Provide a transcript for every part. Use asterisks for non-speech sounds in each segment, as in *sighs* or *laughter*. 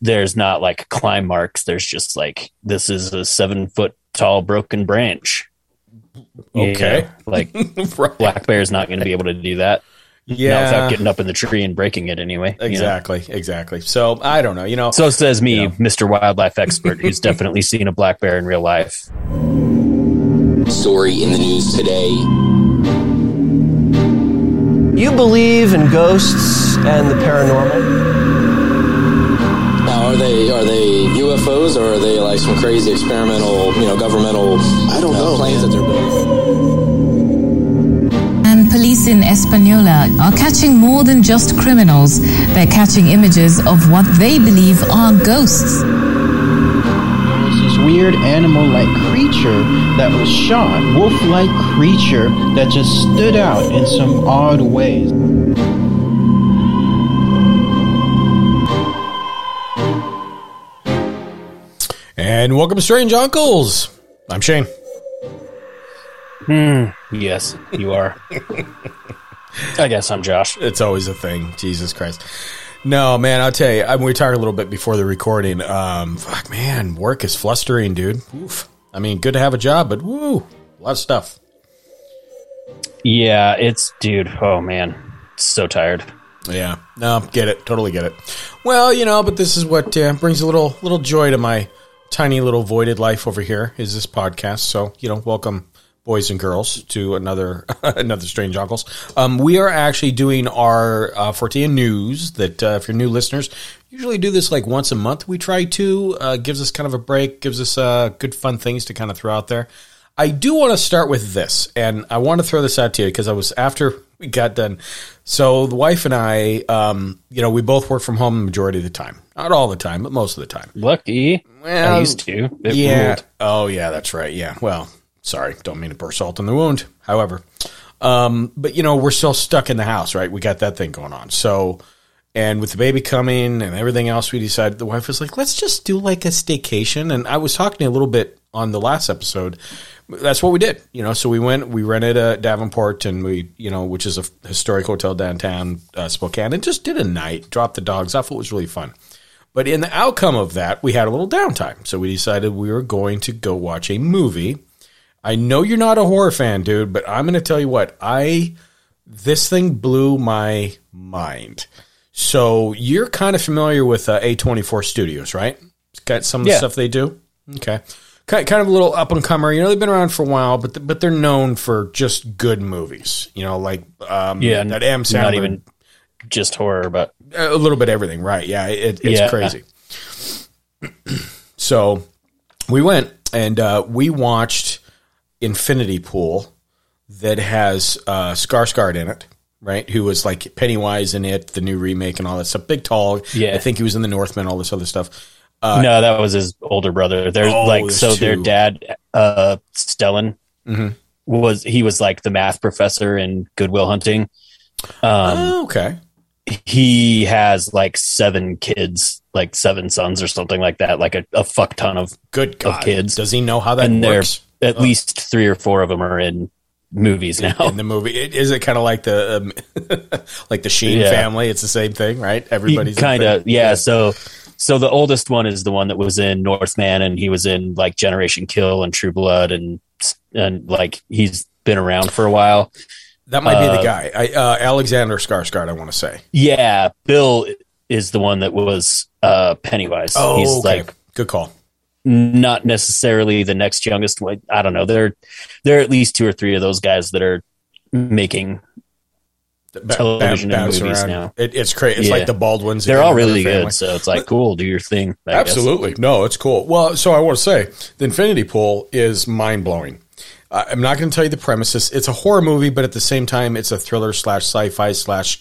there's not like climb marks. There's just like this is a seven foot tall broken branch. Okay. Yeah, like *laughs* right. black bear is not going to be able to do that. Yeah. Not without getting up in the tree and breaking it anyway. you know? Exactly. Exactly. So I don't know. You know. So says me, Yeah. Mr. Wildlife Expert, who's *laughs* definitely seen a black bear in real life. Story in the news today. You believe in ghosts and the paranormal? Now, are they are they UFOs or are they like some crazy experimental, you know, governmental? I don't uh, know, planes that they're building. And police in Española are catching more than just criminals. They're catching images of what they believe are ghosts. There was this weird animal-like creature that was shot, wolf-like creature that just stood out in some odd ways. And welcome to Strange Uncles. I'm Shane. Hmm. Yes, you are. I guess I'm Josh. It's always a thing. Jesus Christ. No, man, I'll tell you. I mean, we talked a little bit before the recording. Um, fuck, man, work is flustering, dude. Oof. I mean, good to have a job, but woo, a lot of stuff. Yeah, it's dude. Oh man, so tired. Yeah, no, get it, totally get it. Well, you know, but this is what uh, brings a little little joy to my tiny little voided life over here. Is this podcast? So you know, welcome boys and girls to another *laughs* another strange uncles. Um, we are actually doing our uh, Fortean news. That uh, if you're new listeners, usually do this like once a month. We try to uh, gives us kind of a break, gives us uh, good fun things to kind of throw out there. I do want to start with this, and I want to throw this out to you because I was after we got done. So the wife and I, um, you know, we both work from home the majority of the time. Not all the time, but most of the time. Lucky. Well, I used to. It yeah. ruled. Oh, yeah, that's right. Yeah. Well, sorry, don't mean to pour salt in the wound. However, um, but you know, we're still stuck in the house, right? We got that thing going on. So, and with the baby coming and everything else, we decided the wife was like, let's just do like a staycation. And I was talking a little bit on the last episode. That's what we did, you know. So we went, we rented a Davenport, and we, you know, which is a historic hotel downtown uh, Spokane, and just did a night, dropped the dogs off. It was really fun. But in the outcome of that, we had a little downtime. So we decided we were going to go watch a movie. I know you're not a horror fan, dude, but I'm going to tell you what. I this thing blew my mind. So you're kind of familiar with uh, A24 Studios, right? It's got some of the Yeah. stuff they do. Okay. Kind of a little up and comer. You know, they've been around for a while, but th- but they're known for just good movies. You know, like um, Yeah, that Adam Sandler, not even just horror, but a little bit everything, right? Yeah, it, it's Yeah. crazy. so we went and uh, we watched Infinity Pool that has uh, Skarsgård in it, right? Who was like Pennywise in it, the new remake and all that stuff. Big tall. Yeah. I think he was in the Northman, all this other stuff. No, that was his older brother. There's Oh, like so their dad, uh, Stellan, Mhm. was he was like the math professor in Good Will Hunting. Um, oh, okay. he has like seven kids, like seven sons or something like that, like a, a fuck ton of, Good God. kids. Does he know how that and they're works? at least three or four of them are in movies now. in the movie, It- is it kind of like the um, *laughs* like the Sheen Yeah. family? It's the same thing, right? Everybody's kind of yeah, So so the oldest one is the one that was in Northman, and he was in like Generation Kill and True Blood, and and like he's been around for a while. That might be the Uh, guy. I, uh, Alexander Skarsgård, I want to say. Yeah, Bill is the one that was uh, Pennywise. Oh, he's okay. like Good call. not necessarily the next youngest one. I don't know. There, there are at least two or three of those guys that are making. Television ba- and bounce movies around. now. It, it's crazy. It's Yeah. like the Baldwins. They're all really good, so it's like cool. Do your thing. I guess. Absolutely. No, it's cool. Well, so I want to say the Infinity Pool is mind blowing. Uh, I'm not going to tell you the premises. It's a horror movie, but at the same time, it's a thriller slash sci-fi slash.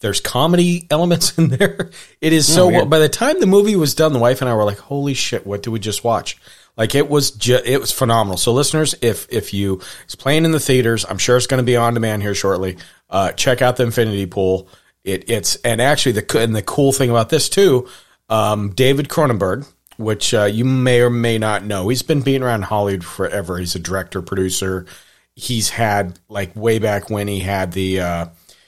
There's comedy *laughs* elements in there. It is so. Oh, by the time the movie was done, the wife and I were like, "Holy shit! What did we just watch?" Like it was, ju- it was phenomenal. So, listeners, if if you it's playing in the theaters, I'm sure it's going to be on demand here shortly. Uh, check out the Infinity Pool. It, it's and actually the and the cool thing about this too, um, David Cronenberg, which uh, you may or may not know, he's been beating around Hollywood forever. He's a director, producer. He's had like way back when he had the uh,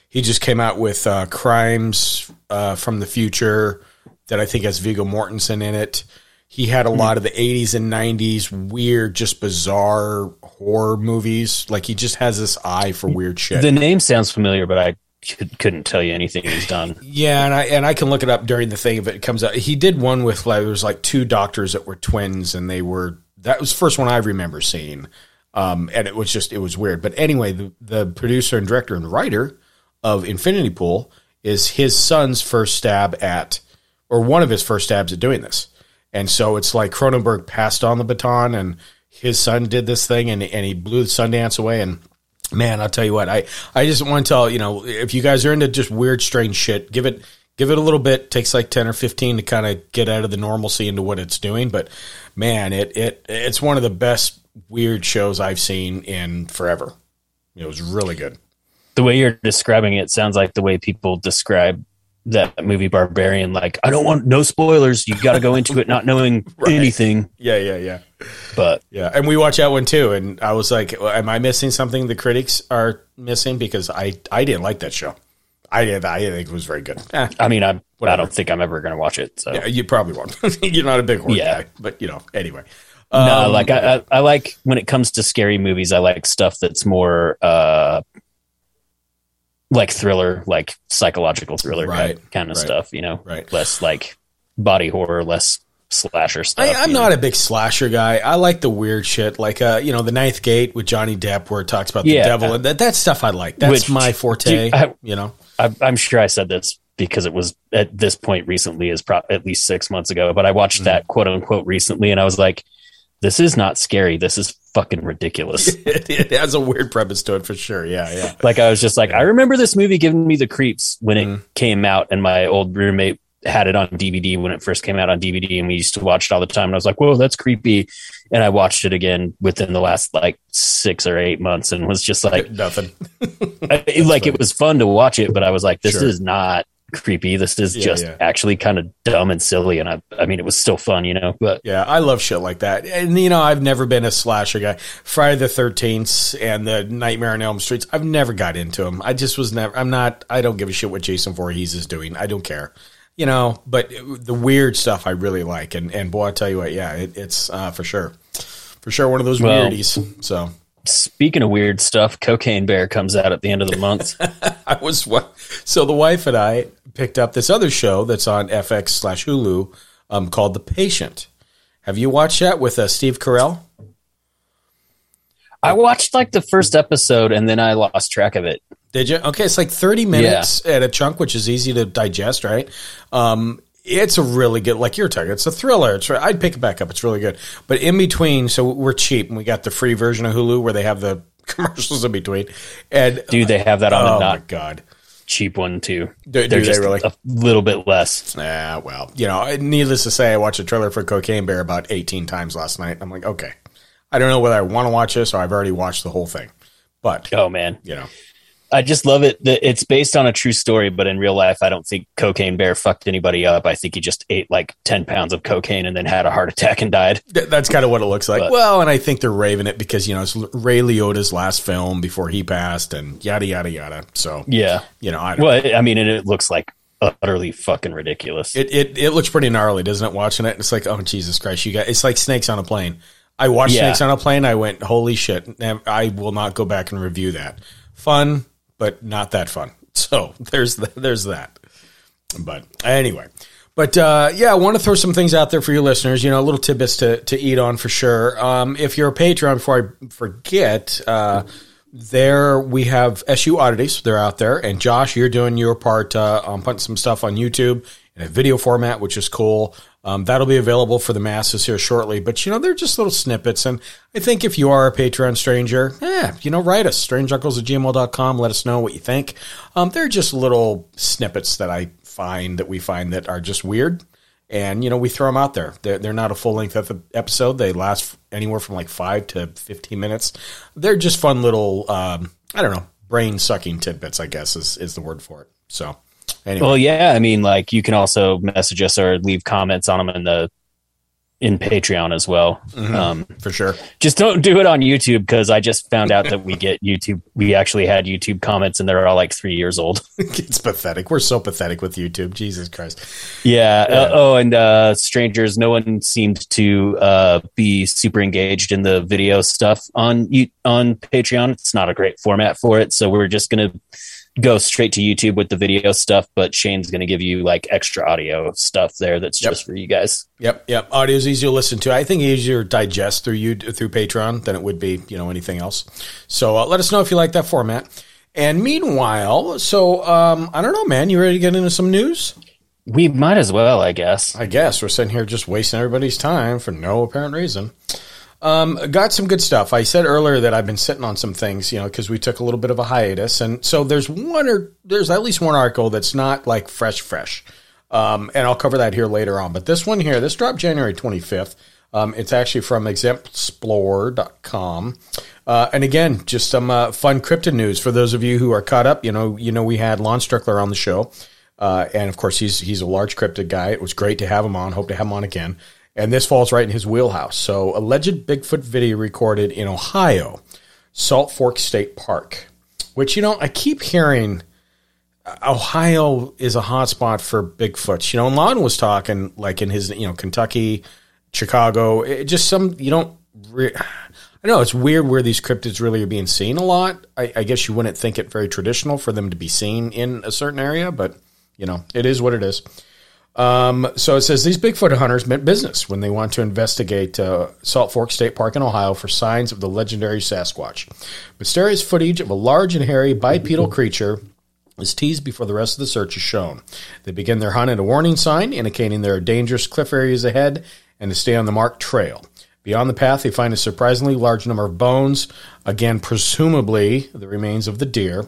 he just came out with uh, Crimes uh, from the Future that I think has Viggo Mortensen in it. He had a lot of the 80s and 90s weird, just bizarre horror movies. Like he just has this eye for weird shit. The name sounds familiar, but I could, couldn't tell you anything he's done. Yeah, and I and I can look it up during the thing if it comes out. He did one with like there was like two doctors that were twins, and they were that was the first one I remember seeing. Um, and it was just it was weird. But anyway, the the producer and director and writer of Infinity Pool is his son's first stab at, or one of his first stabs at doing this. And so it's like Cronenberg passed on the baton, and his son did this thing, and and he blew the Sundance away, and man, I'll tell you what, I, I just want to tell, you know, if you guys are into just weird, strange shit, give it, give it a little bit. takes like 10 or 15 to kind of get out of the normalcy into what it's doing. But man, it, it, it's one of the best weird shows I've seen in forever. It was really good. The way you're describing it sounds like the way people describe that movie Barbarian. Like, I don't want no spoilers. You got to go into it not knowing *laughs* Right. anything. Yeah, yeah, yeah. But Yeah, and we watched that one too, and I was like, "Am I missing something the critics are missing?" Because I I didn't like that show. I didn't. I didn't think it was very good. Eh, I mean, I I don't think I'm ever going to watch it. So yeah, you probably won't. *laughs* You're not a big horror Yeah. guy, but you know. Anyway, no, Um, like I, I, I like when it comes to scary movies, I like stuff that's more uh, like thriller, like psychological thriller Right, kind of right, stuff. You know, right. less like body horror, less slasher stuff. I, I'm you know? not a big slasher guy. I like the weird shit, like uh, you know, the Ninth Gate with Johnny Depp, where it talks about the Yeah. devil, and that that stuff I like. That's Which- my forte. Dude, I- you know, I, I'm sure I said this because it was at this point recently, is pro- at least six months ago. But I watched Mm. that quote unquote recently, and I was like, "This is not scary. This is fucking ridiculous." *laughs* it, it has a weird premise to it for sure. Yeah, yeah. like I was just like, I remember this movie giving me the creeps when it Mm. came out, and my old roommate had it on DVD when it first came out on DVD, and we used to watch it all the time. And I was like, "Whoa, that's creepy!" And I watched it again within the last like six or eight months, and was just like, *laughs* Nothing. I- like it was fun to watch it, but I was like, this Sure. is not creepy. This is Yeah, just yeah. actually kind of dumb and silly. And I, I mean, it was still fun, you know. But Yeah, I love shit like that. And you know, I've never been a slasher guy. Friday the Thirteenth and the Nightmare on Elm Streets. I've never got into them. I just was never. I'm not. I don't give a shit what Jason Voorhees is doing. I don't care. You know, but the weird stuff I really like. And and boy, I tell you what, yeah, it, it's uh, for sure, for sure one of those Well- weirdies. So speaking of weird stuff, Cocaine Bear comes out at the end of the month. *laughs* I was what. So the wife and I picked up this other show that's on FX slash Hulu um, called The Patient. Have you watched that with uh, Steve Carell? I watched like the first episode and then I lost track of it. Did you? Okay, it's like 30 minutes at a chunk, which is easy to digest, right? Um, it's a really good, like you're talking, it's a thriller. It's, I'd pick it back up. It's really good. But in between, so we're cheap and we got the free version of Hulu where they have the *laughs* commercials in between. And Dude, they have that on oh my God. cheap one too. Do- do They're they just really? a little bit less. yeah well, you know, needless to say, I watched a trailer for Cocaine Bear about 18 times last night. I'm like, okay, I don't know whether I want to watch this or I've already watched the whole thing. But, Oh man, you know, I just love it that it's based on a true story, but in real life, I don't think Cocaine Bear fucked anybody up. I think he just ate like ten pounds of cocaine and then had a heart attack and died. *laughs* th- that's kind of what it looks like. But- well, and I think they're raving it because, you know, it's Ray Liotta's last film before he passed and yada, yada, yada. So, Yeah. you know, I Well, I mean, and it looks like utterly fucking ridiculous. It, it it looks pretty gnarly, doesn't it? Watching it, it's like, oh Jesus Christ, you got it's like snakes on a plane. I watched Yeah. snakes on a plane. I went, holy shit! I will not go back and review that. Fun, but not that fun. *laughs* So there's th- there's that. But anyway, but uh, yeah, I want to throw some things out there for your listeners. You know, a little tidbits to to eat on for sure. Um, if you're a Patreon, before I forget. Uh, there we have SU oddities. They're out there, and Josh, you're doing your part uh, on putting some stuff on YouTube in a video format, which is cool. Um, that'll be available for the masses here shortly. But you know, they're just little snippets, and I think if you are a Patreon stranger, yeah, you know, write us strangeuncles at gmail.com. Let us know what you think. Um, they're just little snippets that I find that we find that are just weird and you know we throw them out there. They're, they're not a full length episode. They last anywhere from like five to fifteen minutes. They're just fun little, um, I don't know, brain sucking tidbits. I guess is is the word for it. So anyway, Well, yeah, I mean, like you can also message us or leave comments on them in the in Patreon as well. Um, for sure. just don't do it on YouTube because I just found out that we get YouTube. We actually had YouTube comments, and they're all like three years old. *laughs* it's pathetic. We're so pathetic with YouTube. Jesus Christ. Yeah. Uh, oh, and uh, strangers. No one seemed to uh, be super engaged in the video stuff on you on Patreon. It's not a great format for it, so we're just gonna go straight to YouTube with the video stuff. But Shane's gonna give you like extra audio stuff there that's Yep. just for you guys. Yep, yep. Audio is easier to listen to. I think easier to digest through you through Patreon than it would be, you know, anything else. So uh, let us know if you like that format. And meanwhile, so um, I don't know, man. You ready to get into some news? We might as well, I guess. I guess we're sitting here just wasting everybody's time for no apparent reason. Um, got some good stuff. I said earlier that I've been sitting on some things, you know, because we took a little bit of a hiatus, and so there's one or there's at least one article that's not like fresh, fresh, um, and I'll cover that here later on. But this one here, this dropped January 25th. Um, it's actually from Exemplore.com. Uh, and again, just some uh, fun cryptid news for those of you who are caught up. You know, you know, we had Lon Strickler on the show. Uh, and of course, he's he's a large cryptid guy. It was great to have him on. Hope to have him on again. And this falls right in his wheelhouse. So, alleged Bigfoot video recorded in Ohio, Salt Fork State Park, which you know I keep hearing. uh, Ohio is a hotspot for Bigfoots. You know, and Lon was talking like in his you know Kentucky, Chicago. It just some you don't. Re- I know it's weird where these cryptids really are being seen a lot. I, I guess you wouldn't think it very traditional for them to be seen in a certain area, but you know, it is what it is. Um, so it says these Bigfoot hunters meant business when they want to investigate uh, Salt Fork State Park in Ohio for signs of the legendary Sasquatch. Mysterious footage of a large and hairy bipedal creature is teased before the rest of the search is shown. They begin their hunt at a warning sign indicating there are dangerous cliff areas ahead and to stay on the marked trail. Beyond the path, they find a surprisingly large number of bones, again, presumably the remains of the deer.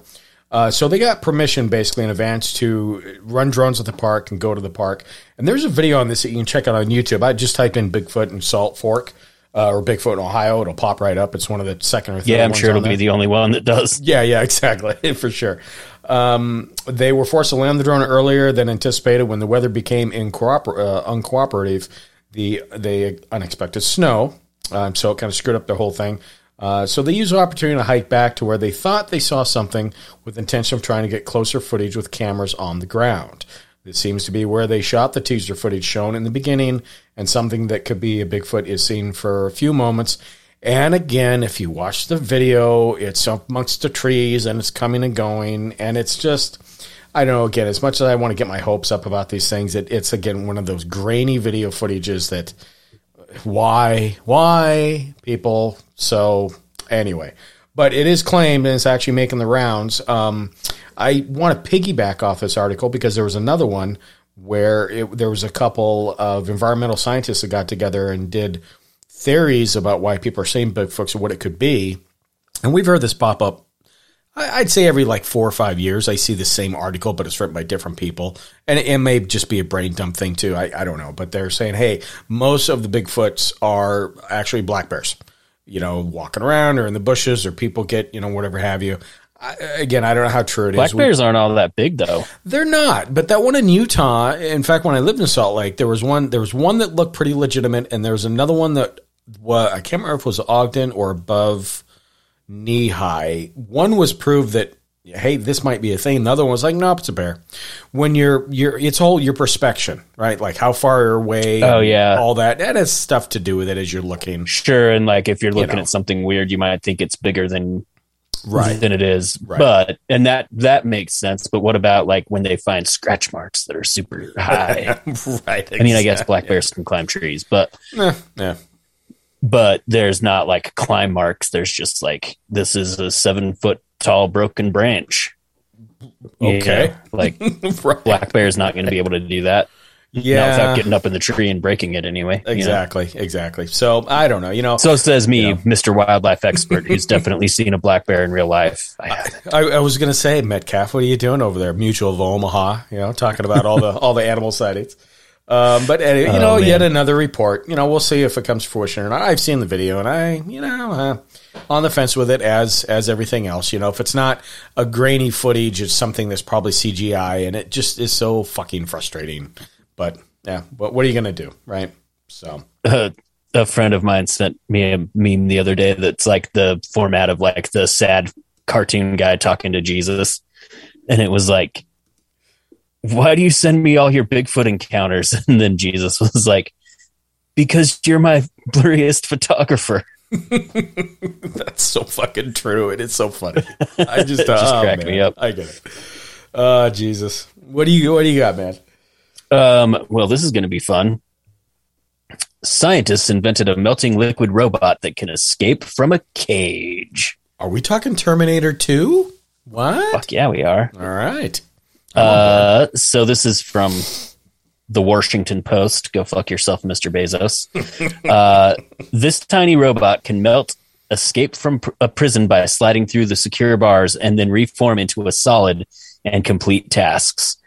Uh, so they got permission basically in advance to run drones at the park and go to the park. And there's a video on this that you can check out on YouTube. I just typed in Bigfoot and Salt Fork uh, or Bigfoot in Ohio. It'll pop right up. It's one of the second or third Yeah, I'm sure it'll be the only one that does. Yeah, yeah, *laughs* exactly, *laughs* for sure. Um, they were forced to land the drone earlier than anticipated when the weather became incooper- uh, uncooperative. The the unexpected snow, um, so it kind of screwed up the whole thing. Uh, so they use the opportunity to hike back to where they thought they saw something with intention of trying to get closer footage with cameras on the ground. This seems to be where they shot the teaser footage shown in the beginning, and something that could be a Bigfoot is seen for a few moments. And again, if you watch the video, it's amongst the trees and it's coming and going, and it's just, I don't know. Again, as much as I want to get my hopes up about these things, it, it's again one of those grainy video footages that why? Why people? So anyway. But it is claimed and it's actually making the rounds. Um, i want to piggyback off this article because there was another one where it, there was a couple of environmental scientists that got together and did theories about why people are saying bigfoots and what it could be. And we've heard this pop up I'd say every like four or five years, I see the same article, but it's written by different people. And it, it may just be a brain dump thing too. I, I don't know. But they're saying, hey, most of the Bigfoots are actually black bears, you know, walking around or in the bushes or people get, you know, whatever have you. I, again, I don't know how true it is. Black We- bears aren't all that big though. they're not, but that one in Utah. In fact, when I lived in Salt Lake, there was one. There was one that looked pretty legitimate, and there was another one that was I can't remember if it was Ogden or above knee high. One was proved that hey, this might be a thing. The other one was like, nope, it's a bear. When you're you're, it's all your perspection, right? Like how far you're away. Oh, yeah. all that. That has stuff to do with it as you're looking. Sure, and like if you're looking know. at something weird, you might think it's bigger than Right. than it is. Right. But and that that makes sense. But what about like when they find scratch marks that are super high? *laughs* right. I mean, I guess black bears can climb trees, but eh, Yeah. yeah. But there's not like climb marks. There's just like this is a seven foot tall broken branch. Okay. like *laughs* right. black bear's not going to be able to do that. Yeah. Not without getting up in the tree and breaking it anyway. you know? Exactly. Exactly. So I don't know. You know, So says me, You know. Mr. Wildlife Expert, who's *laughs* definitely seen a black bear in real life. I. I, I was going to say, Metcalf, what are you doing over there? Mutual of Omaha, you know, talking about all the all the animal sightings. Um, but anyway, you Oh, know, man. yet another report. You know, we'll see if it comes to fruition or not. I've seen the video, and I, you know, uh, on the fence with it as as everything else. You know, if it's not a grainy footage, it's something that's probably CGI, and it just is so fucking frustrating. But yeah, what what are you going to do, right? So *laughs* uh, a friend of mine sent me a meme the other day that's like the format of like the sad cartoon guy talking to Jesus. And it was like, why do you send me all your Bigfoot encounters? *laughs* And then Jesus was like, because you're my blurriest photographer. *laughs* that's so fucking true. It is so funny. I *laughs* just, just oh, man. me up. I get it. Oh Jesus. What do you what do you got, man? Um, well, this is going to be fun. Scientists invented a melting liquid robot that can escape from a cage. Are we talking Terminator 2? What? Fuck yeah, we are. All right. Uh, so this is from the Washington Post. Go fuck yourself, Mr. Bezos. *laughs* uh, this tiny robot can melt, escape from pr- a prison by sliding through the secure bars, and then reform into a solid and complete tasks.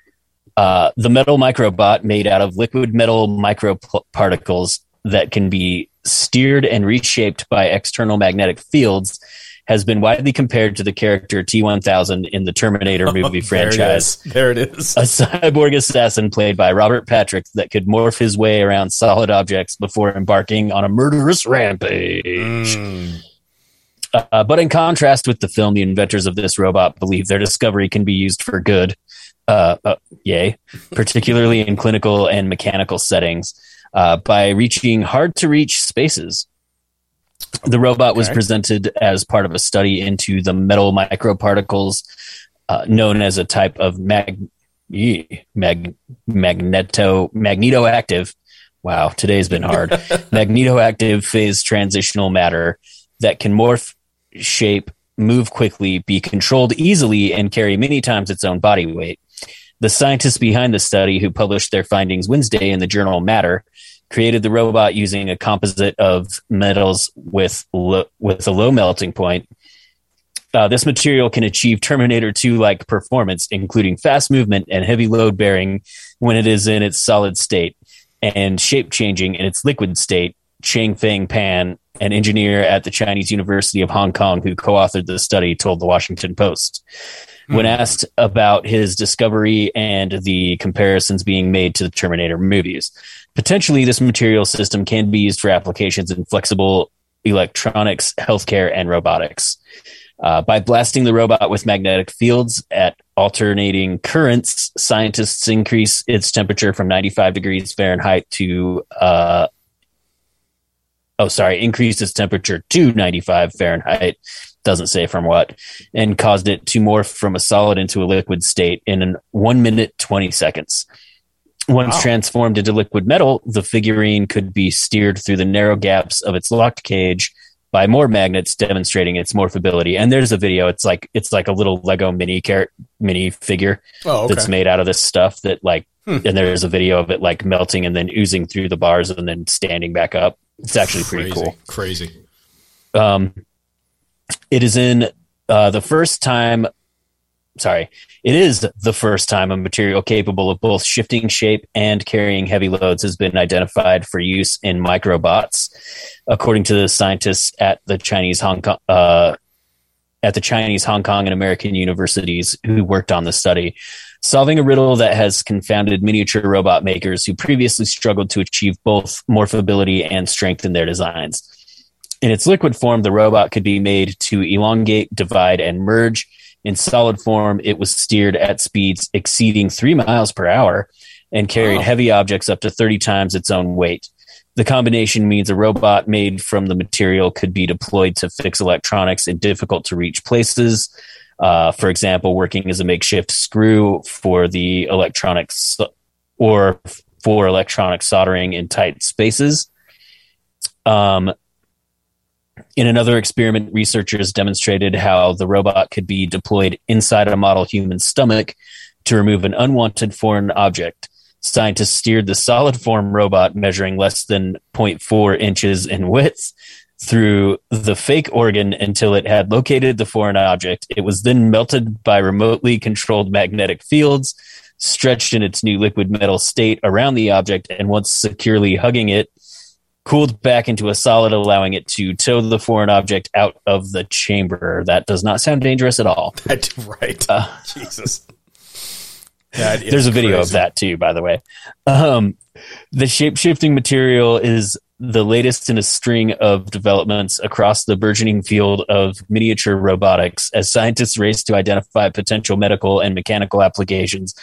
Uh, the metal microbot, made out of liquid metal microparticles that can be steered and reshaped by external magnetic fields, has been widely compared to the character T1000 in the Terminator *laughs* movie franchise There it is. a cyborg assassin played by Robert Patrick that could morph his way around solid objects before embarking on a murderous rampage. Mm. Uh, but in contrast with the film, the inventors of this robot believe their discovery can be used for good. Uh, uh, yay, particularly in clinical and mechanical settings, uh, by reaching hard to reach spaces. The robot was presented as part of a study into the metal microparticles uh, known as a type of mag, mag magneto magnetoactive. Wow, today's been hard. *laughs* magnetoactive phase transitional matter that can morph, shape, move quickly, be controlled easily, and carry many times its own body weight. The scientists behind the study, who published their findings Wednesday in the journal Matter, created the robot using a composite of metals with lo- with a low melting point. Uh, this material can achieve Terminator 2 like performance, including fast movement and heavy load bearing when it is in its solid state, and shape changing in its liquid state. Chang Feng Pan, an engineer at the Chinese University of Hong Kong who co authored the study, told the Washington Post. When asked about his discovery and the comparisons being made to the Terminator movies, potentially this material system can be used for applications in flexible electronics, healthcare, and robotics. Uh, by blasting the robot with magnetic fields at alternating currents, scientists increase its temperature from 95 degrees Fahrenheit to, uh, oh, sorry, increased its temperature to 95 Fahrenheit, doesn't say from what, and caused it to morph from a solid into a liquid state in an 1 minute 20 seconds. Once Wow. transformed into liquid metal, the figurine could be steered through the narrow gaps of its locked cage by more magnets demonstrating its morphability. And there's a video. It's like it's like a little Lego mini car- mini figure Oh, okay. that's made out of this stuff that like Hmm. and there's a video of it like melting and then oozing through the bars and then standing back up. It's actually pretty Crazy. cool. Crazy. Um, it is in uh, the first time. Sorry, it is the first time a material capable of both shifting shape and carrying heavy loads has been identified for use in microbots, according to the scientists at the Chinese Hong Kong. Uh, at the Chinese, Hong Kong, and American universities who worked on the study, solving a riddle that has confounded miniature robot makers who previously struggled to achieve both morphability and strength in their designs. In its liquid form, the robot could be made to elongate, divide, and merge. In solid form, it was steered at speeds exceeding three miles per hour and carried Wow. heavy objects up to 30 times its own weight. The combination means a robot made from the material could be deployed to fix electronics in difficult to reach places. Uh, for example, working as a makeshift screw for the electronics or for electronic soldering in tight spaces. Um, in another experiment, researchers demonstrated how the robot could be deployed inside a model human stomach to remove an unwanted foreign object. Scientists steered the solid form robot measuring less than 0.4 inches in width through the fake organ until it had located the foreign object. It was then melted by remotely controlled magnetic fields, stretched in its new liquid metal state around the object, and once securely hugging it, cooled back into a solid, allowing it to tow the foreign object out of the chamber. That does not sound dangerous at all. That's *laughs* right. Uh, Jesus. That There's a video crazy. of that too, by the way. Um, the shape shifting material is the latest in a string of developments across the burgeoning field of miniature robotics as scientists race to identify potential medical and mechanical applications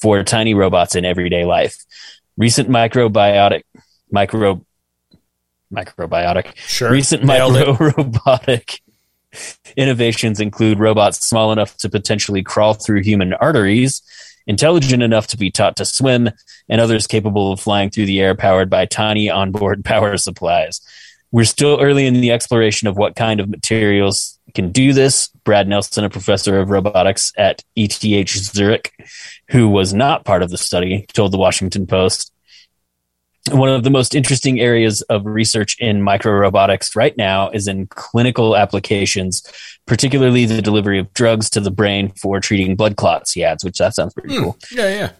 for tiny robots in everyday life. Recent microbiotic micro microbiotic Sure. recent micro robotic *laughs* innovations include robots small enough to potentially crawl through human arteries, intelligent enough to be taught to swim, and others capable of flying through the air powered by tiny onboard *laughs* power supplies. We're still early in the exploration of what kind of materials can do this. Brad Nelson, a professor of robotics at ETH Zurich, who was not part of the study, told the Washington Post. One of the most interesting areas of research in microrobotics right now is in clinical applications, particularly the delivery of drugs to the brain for treating blood clots, he adds, which that sounds pretty cool. Yeah, yeah.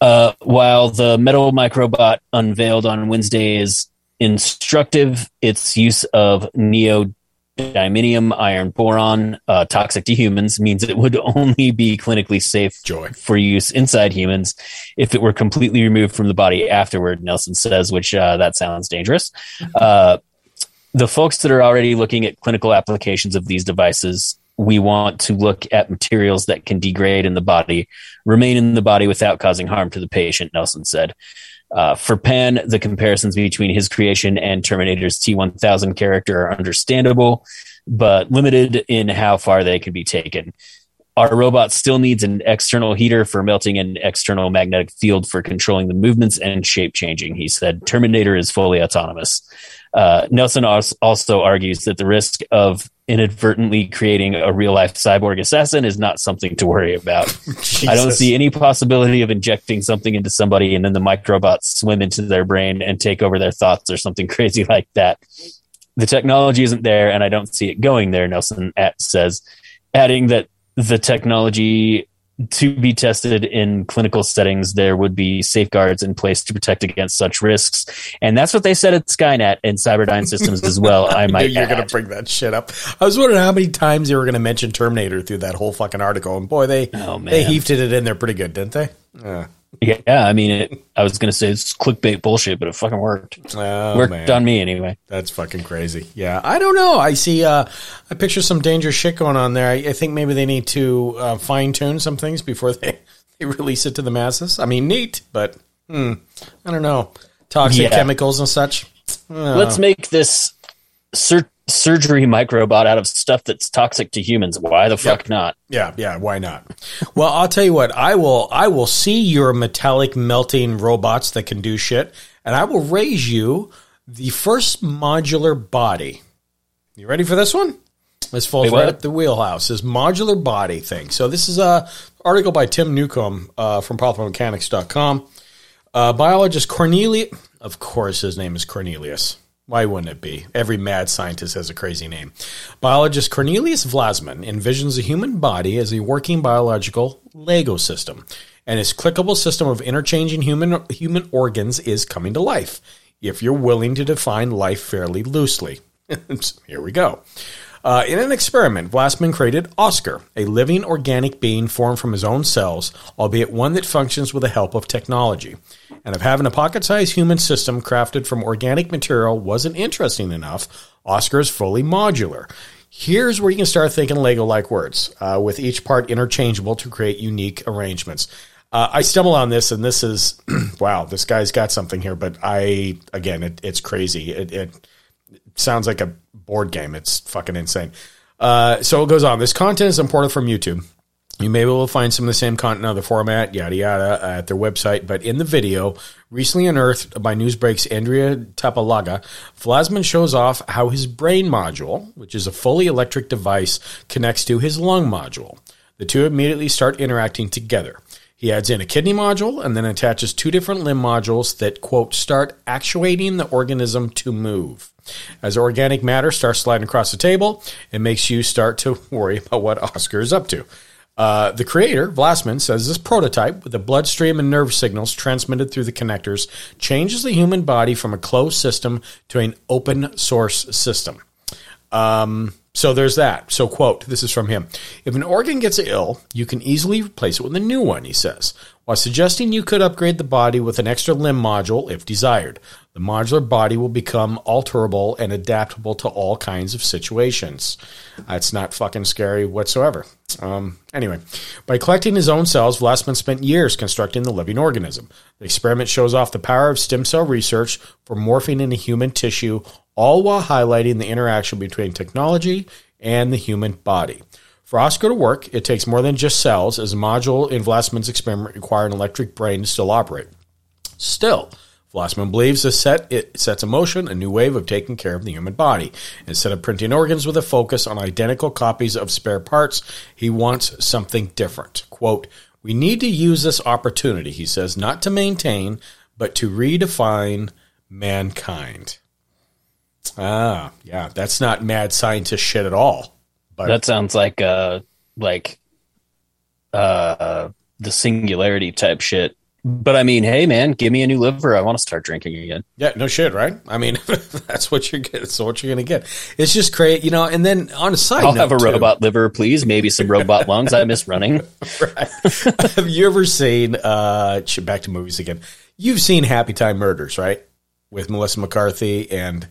Uh, while the metal microbot unveiled on Wednesday is instructive, its use of neodymium iron boron, uh, toxic to humans, means it would *laughs* only be clinically safe Joy. for use inside humans if it were completely removed from the body afterward, Nelson says, which uh, that sounds dangerous. Uh, the folks that are already looking at clinical applications of these devices, we want to look at materials that can degrade in the body, remain in the body without causing harm to the patient, Nelson said. Uh, for Pan, the comparisons between his creation and Terminator's T 1000 character are understandable, but limited in how far they can be taken. Our robot still needs an external heater for melting an external magnetic field for controlling the movements and shape changing, he said. Terminator is fully autonomous. Uh, Nelson also argues that the risk of inadvertently creating a real life cyborg assassin is not something to worry about. *laughs* I don't see any possibility of injecting something into somebody and then the microbots swim into their brain and take over their thoughts or something *laughs* crazy like that. The technology isn't there, and I don't see it going there, Nelson at, says, adding that the technology to be tested in clinical settings, there would be safeguards in place to protect against such risks. And that's what they said at Skynet and Cyberdyne Systems as well. I *laughs* I knew might You're going to bring that shit up. I was wondering how many times they were going to mention Terminator through that whole fucking article, and boy, they Oh, they heaved it in there pretty good, didn't they? Yeah. Yeah, I mean, it, I was going to say it's clickbait bullshit, but it fucking worked. Oh, worked man. on me anyway. That's fucking crazy. Yeah, I don't know. I see. Uh, I picture some dangerous shit going on there. I, I think maybe they need to uh, fine tune some things before they, *laughs* they release it to the masses. I mean, neat, but hmm, I don't know. Toxic Yeah. chemicals and such. Let's make this sur- surgery microbot out of stuff that's toxic to humans. Why the fuck not? Yeah, yeah. Why not? Well, I'll tell you what. I will. I will see your metallic melting robots that can do shit, and I will raise you the first modular body. You ready for this one? This falls right up the wheelhouse. This modular body thing. So this is a article by Tim Newcomb uh, from PopularMechanics.com. Uh, biologist Cornelius, of course, his name is Cornelius. Why wouldn't it be? Every mad scientist has a crazy name. Biologist Cornelius Vlasman envisions the human body as a working biological Lego system, and his clickable system of interchanging human human organs is coming to life. If you're willing to define life fairly loosely, *laughs* here we go. Uh, in an experiment, Vlasman created Oscar, a living organic being formed from his own cells, albeit one that functions with the help of technology. And if having a pocket sized human system crafted from organic material wasn't interesting enough, Oscar is fully modular. Here's where you can start thinking Lego like words, uh, with each part interchangeable to create unique arrangements. Uh, I stumble on this, and this is *clears throat* wow, this guy's got something here, but I, again, it, it's crazy. It, it sounds like a board game. It's fucking insane. Uh, so it goes on. This content is imported from YouTube. You may be able to find some of the same content in other format, yada yada, at their website. But in the video, recently unearthed by Newsbreak's Andrea Tapalaga, Vlasman shows off how his brain module, which is a fully electric device, connects to his lung module. The two immediately start interacting together. He adds in a kidney module and then attaches two different limb modules that, quote, start actuating the organism to move. As organic matter starts sliding across the table, it makes you start to *laughs* worry about what Oscar is up to. Uh, the creator, Vlasman, says this prototype, with the bloodstream and nerve signals transmitted through the connectors, changes the human body from a closed system to an open source system. Um, So there's that. So, quote, this is from him. If an organ gets ill, you can easily replace it with a new one, he says, while suggesting you could upgrade the body with an extra limb module if desired. The modular body will become alterable and adaptable to all kinds of situations. That's not fucking scary whatsoever. Um, anyway, by collecting his own cells, Vlasman spent years constructing the living organism. The experiment shows off the power of stem cell research for morphing into human tissue, all while highlighting the interaction between technology and the human body. For Oscar to work, it takes more than just cells, as a module in Vlasman's experiment required an electric brain to still operate. Still, Vlasman believes this set it sets in motion a new wave of taking care of the human body. Instead of printing organs with a focus on identical copies of spare parts, he wants something different. Quote, We need to use this opportunity, he says, not to maintain, but to redefine mankind. Ah, yeah, that's not mad scientist shit at all. But That sounds like uh like uh the singularity type shit. But I mean, hey man, give me a new liver. I want to start drinking again. Yeah, no shit, right? I mean, *laughs* that's what you're getting. That's what you're going to get. It's just great, you know. And then on a side I'll have a too- robot liver, please. Maybe some robot *laughs* lungs. I miss running. *laughs* Have you ever seen? uh Back to movies again. You've seen Happy Time Murders, right? With Melissa McCarthy and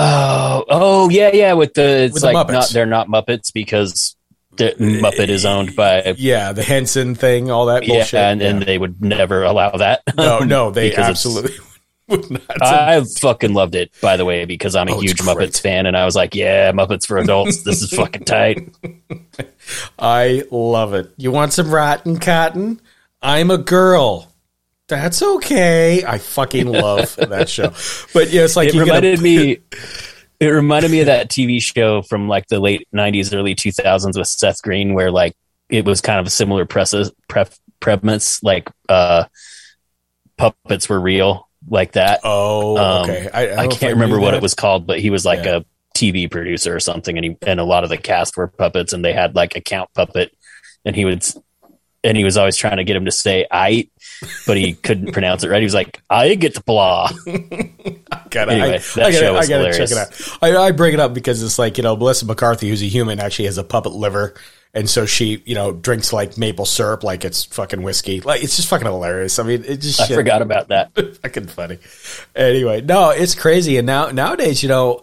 Oh, oh yeah, yeah. With the it's With like not they're not Muppets because the Muppet is owned by yeah, the Henson thing, all that yeah, bullshit. and, Yeah. and they would never allow that. no, no, they absolutely *laughs* would not. I fucking loved it, by the way, because I'm a Oh, huge. Muppets fan, and I was like, "Yeah, Muppets for adults. This is fucking tight." *laughs* I love it. You want some rotten cotton? I'm a girl. That's okay. I fucking love *laughs* that show. But yeah, it's like It you get a- reminded me. *laughs* It reminded me of that TV show from like the late '90s, early 2000s with Seth Green, where like it was kind of a similar presses, premise, like uh, puppets were real, like that. Oh, Um, okay. I, I, I can't remember what that. it was called, but he was like Yeah. a TV producer or something, and he and a lot of the cast were puppets, and they had like a count puppet, and he would, and he was always trying to get him to say "I," but he couldn't pronounce it right. He was like, "I get to blah." *laughs* Gotta, Anyway, I, that I gotta, show was I gotta hilarious. check it out. I, I bring it up because it's like you know Melissa McCarthy, who's a human, actually has a puppet liver, and so she you know drinks like maple syrup like it's fucking whiskey. Like it's just fucking hilarious. I mean, it just I shit. forgot about that. *laughs* fucking funny. Anyway, no, it's crazy. And now nowadays, you know,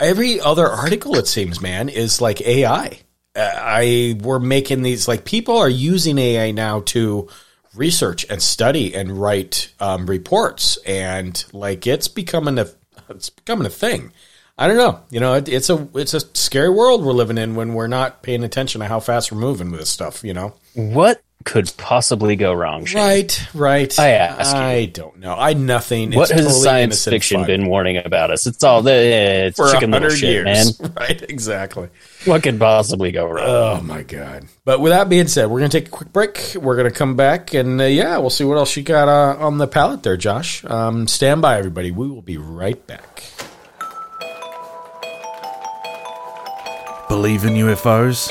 every other article it seems, man, is like AI. I we're making these like people are using AI now to research and study and write um, reports, and like it's becoming a it's becoming a thing. I don't know. You know, it, it's a it's a scary world we're living in when we're not paying attention to how fast we're moving with this stuff. You know. What could possibly go wrong? Shane? Right, right. I ask you. I don't know. I nothing. What It's has totally science fiction fun. been warning about us? It's all the it's for a chicken little hundred shit, years? man. *laughs* Right, exactly. What could possibly go wrong? Oh my god! But with that being said, we're gonna take a quick break. We're gonna come back and uh, yeah, we'll see what else you got uh, on the palette there, Josh. Um, stand by, everybody. We will be right back. Believe in UFOs?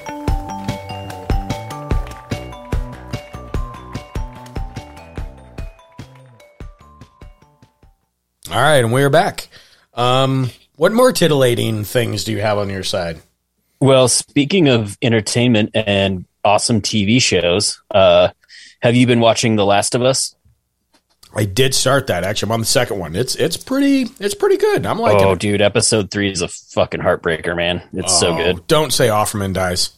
All right, and we're back. Um, what more titillating things do you have on your side? Well, speaking of entertainment and awesome TV shows, uh, have you been watching The Last of Us? I did start that actually. I'm on the second one. It's it's pretty it's pretty good. I'm like, oh, it. dude, episode three is a fucking heartbreaker, man. It's so Oh, good. Don't say Offerman dies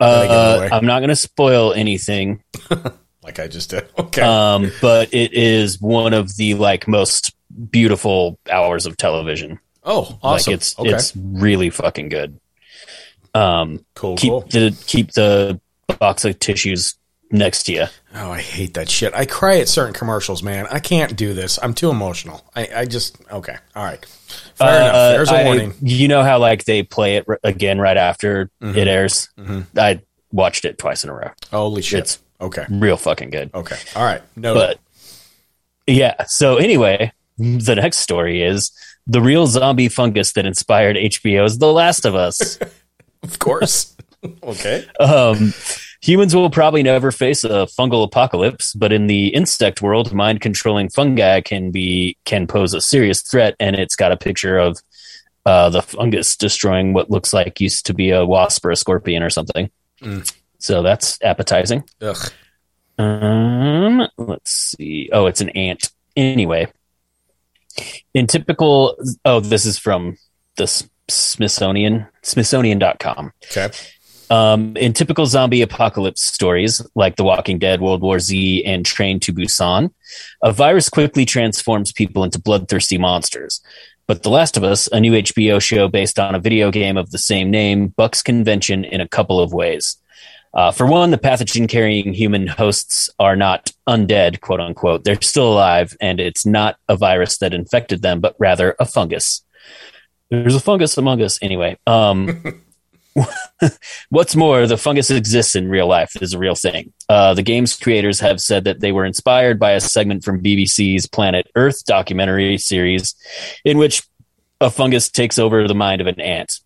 I give it Uh. I'm not going to spoil anything, *laughs* like I just did. Okay. *laughs* um, but it is one of the like most beautiful hours of television. oh, awesome. Like it's okay. it's really fucking good. Um, cool. keep cool. the keep the box of tissues next to you. Oh, I hate that shit. I cry at certain commercials, man. I can't do this. I'm too emotional. I, I just okay. All right. Fair enough. There's a Uh, warning. You know how like they play it r- again right after Mm-hmm. it airs. I watched it twice in a row. Holy shit. It's- okay. Real fucking good. Okay. All right. No. But yeah, so anyway, the next story is the real zombie fungus that inspired HBO's The Last of Us. *laughs* of course. *laughs* okay. um, humans will probably never face a fungal apocalypse, but in the insect world, mind controlling fungi can be can pose a serious threat. And it's got a picture of uh, the fungus destroying what looks like used to be a wasp or a scorpion or something. Mm. So that's appetizing. Ugh. Um, let's see. Oh, it's an ant. Anyway, in typical, oh, this is from the Smithsonian, Smithsonian.com. Okay. Um, in typical zombie apocalypse stories like The Walking Dead, World War Z, and Train to Busan, a virus quickly transforms people into bloodthirsty monsters. But The Last of Us, a new HBO show based on a video game of the same name, bucks convention in a couple of ways. Uh, for one, the pathogen carrying human hosts are not undead, quote unquote. They're still alive, and it's not a virus that infected them, but rather a fungus. There's a fungus among us. Anyway, um, *laughs* what's more, the fungus exists in real life, it is a real thing. Uh, the game's creators have said that they were inspired by a segment from BBC's Planet Earth documentary series in which a fungus takes over the mind of an ant.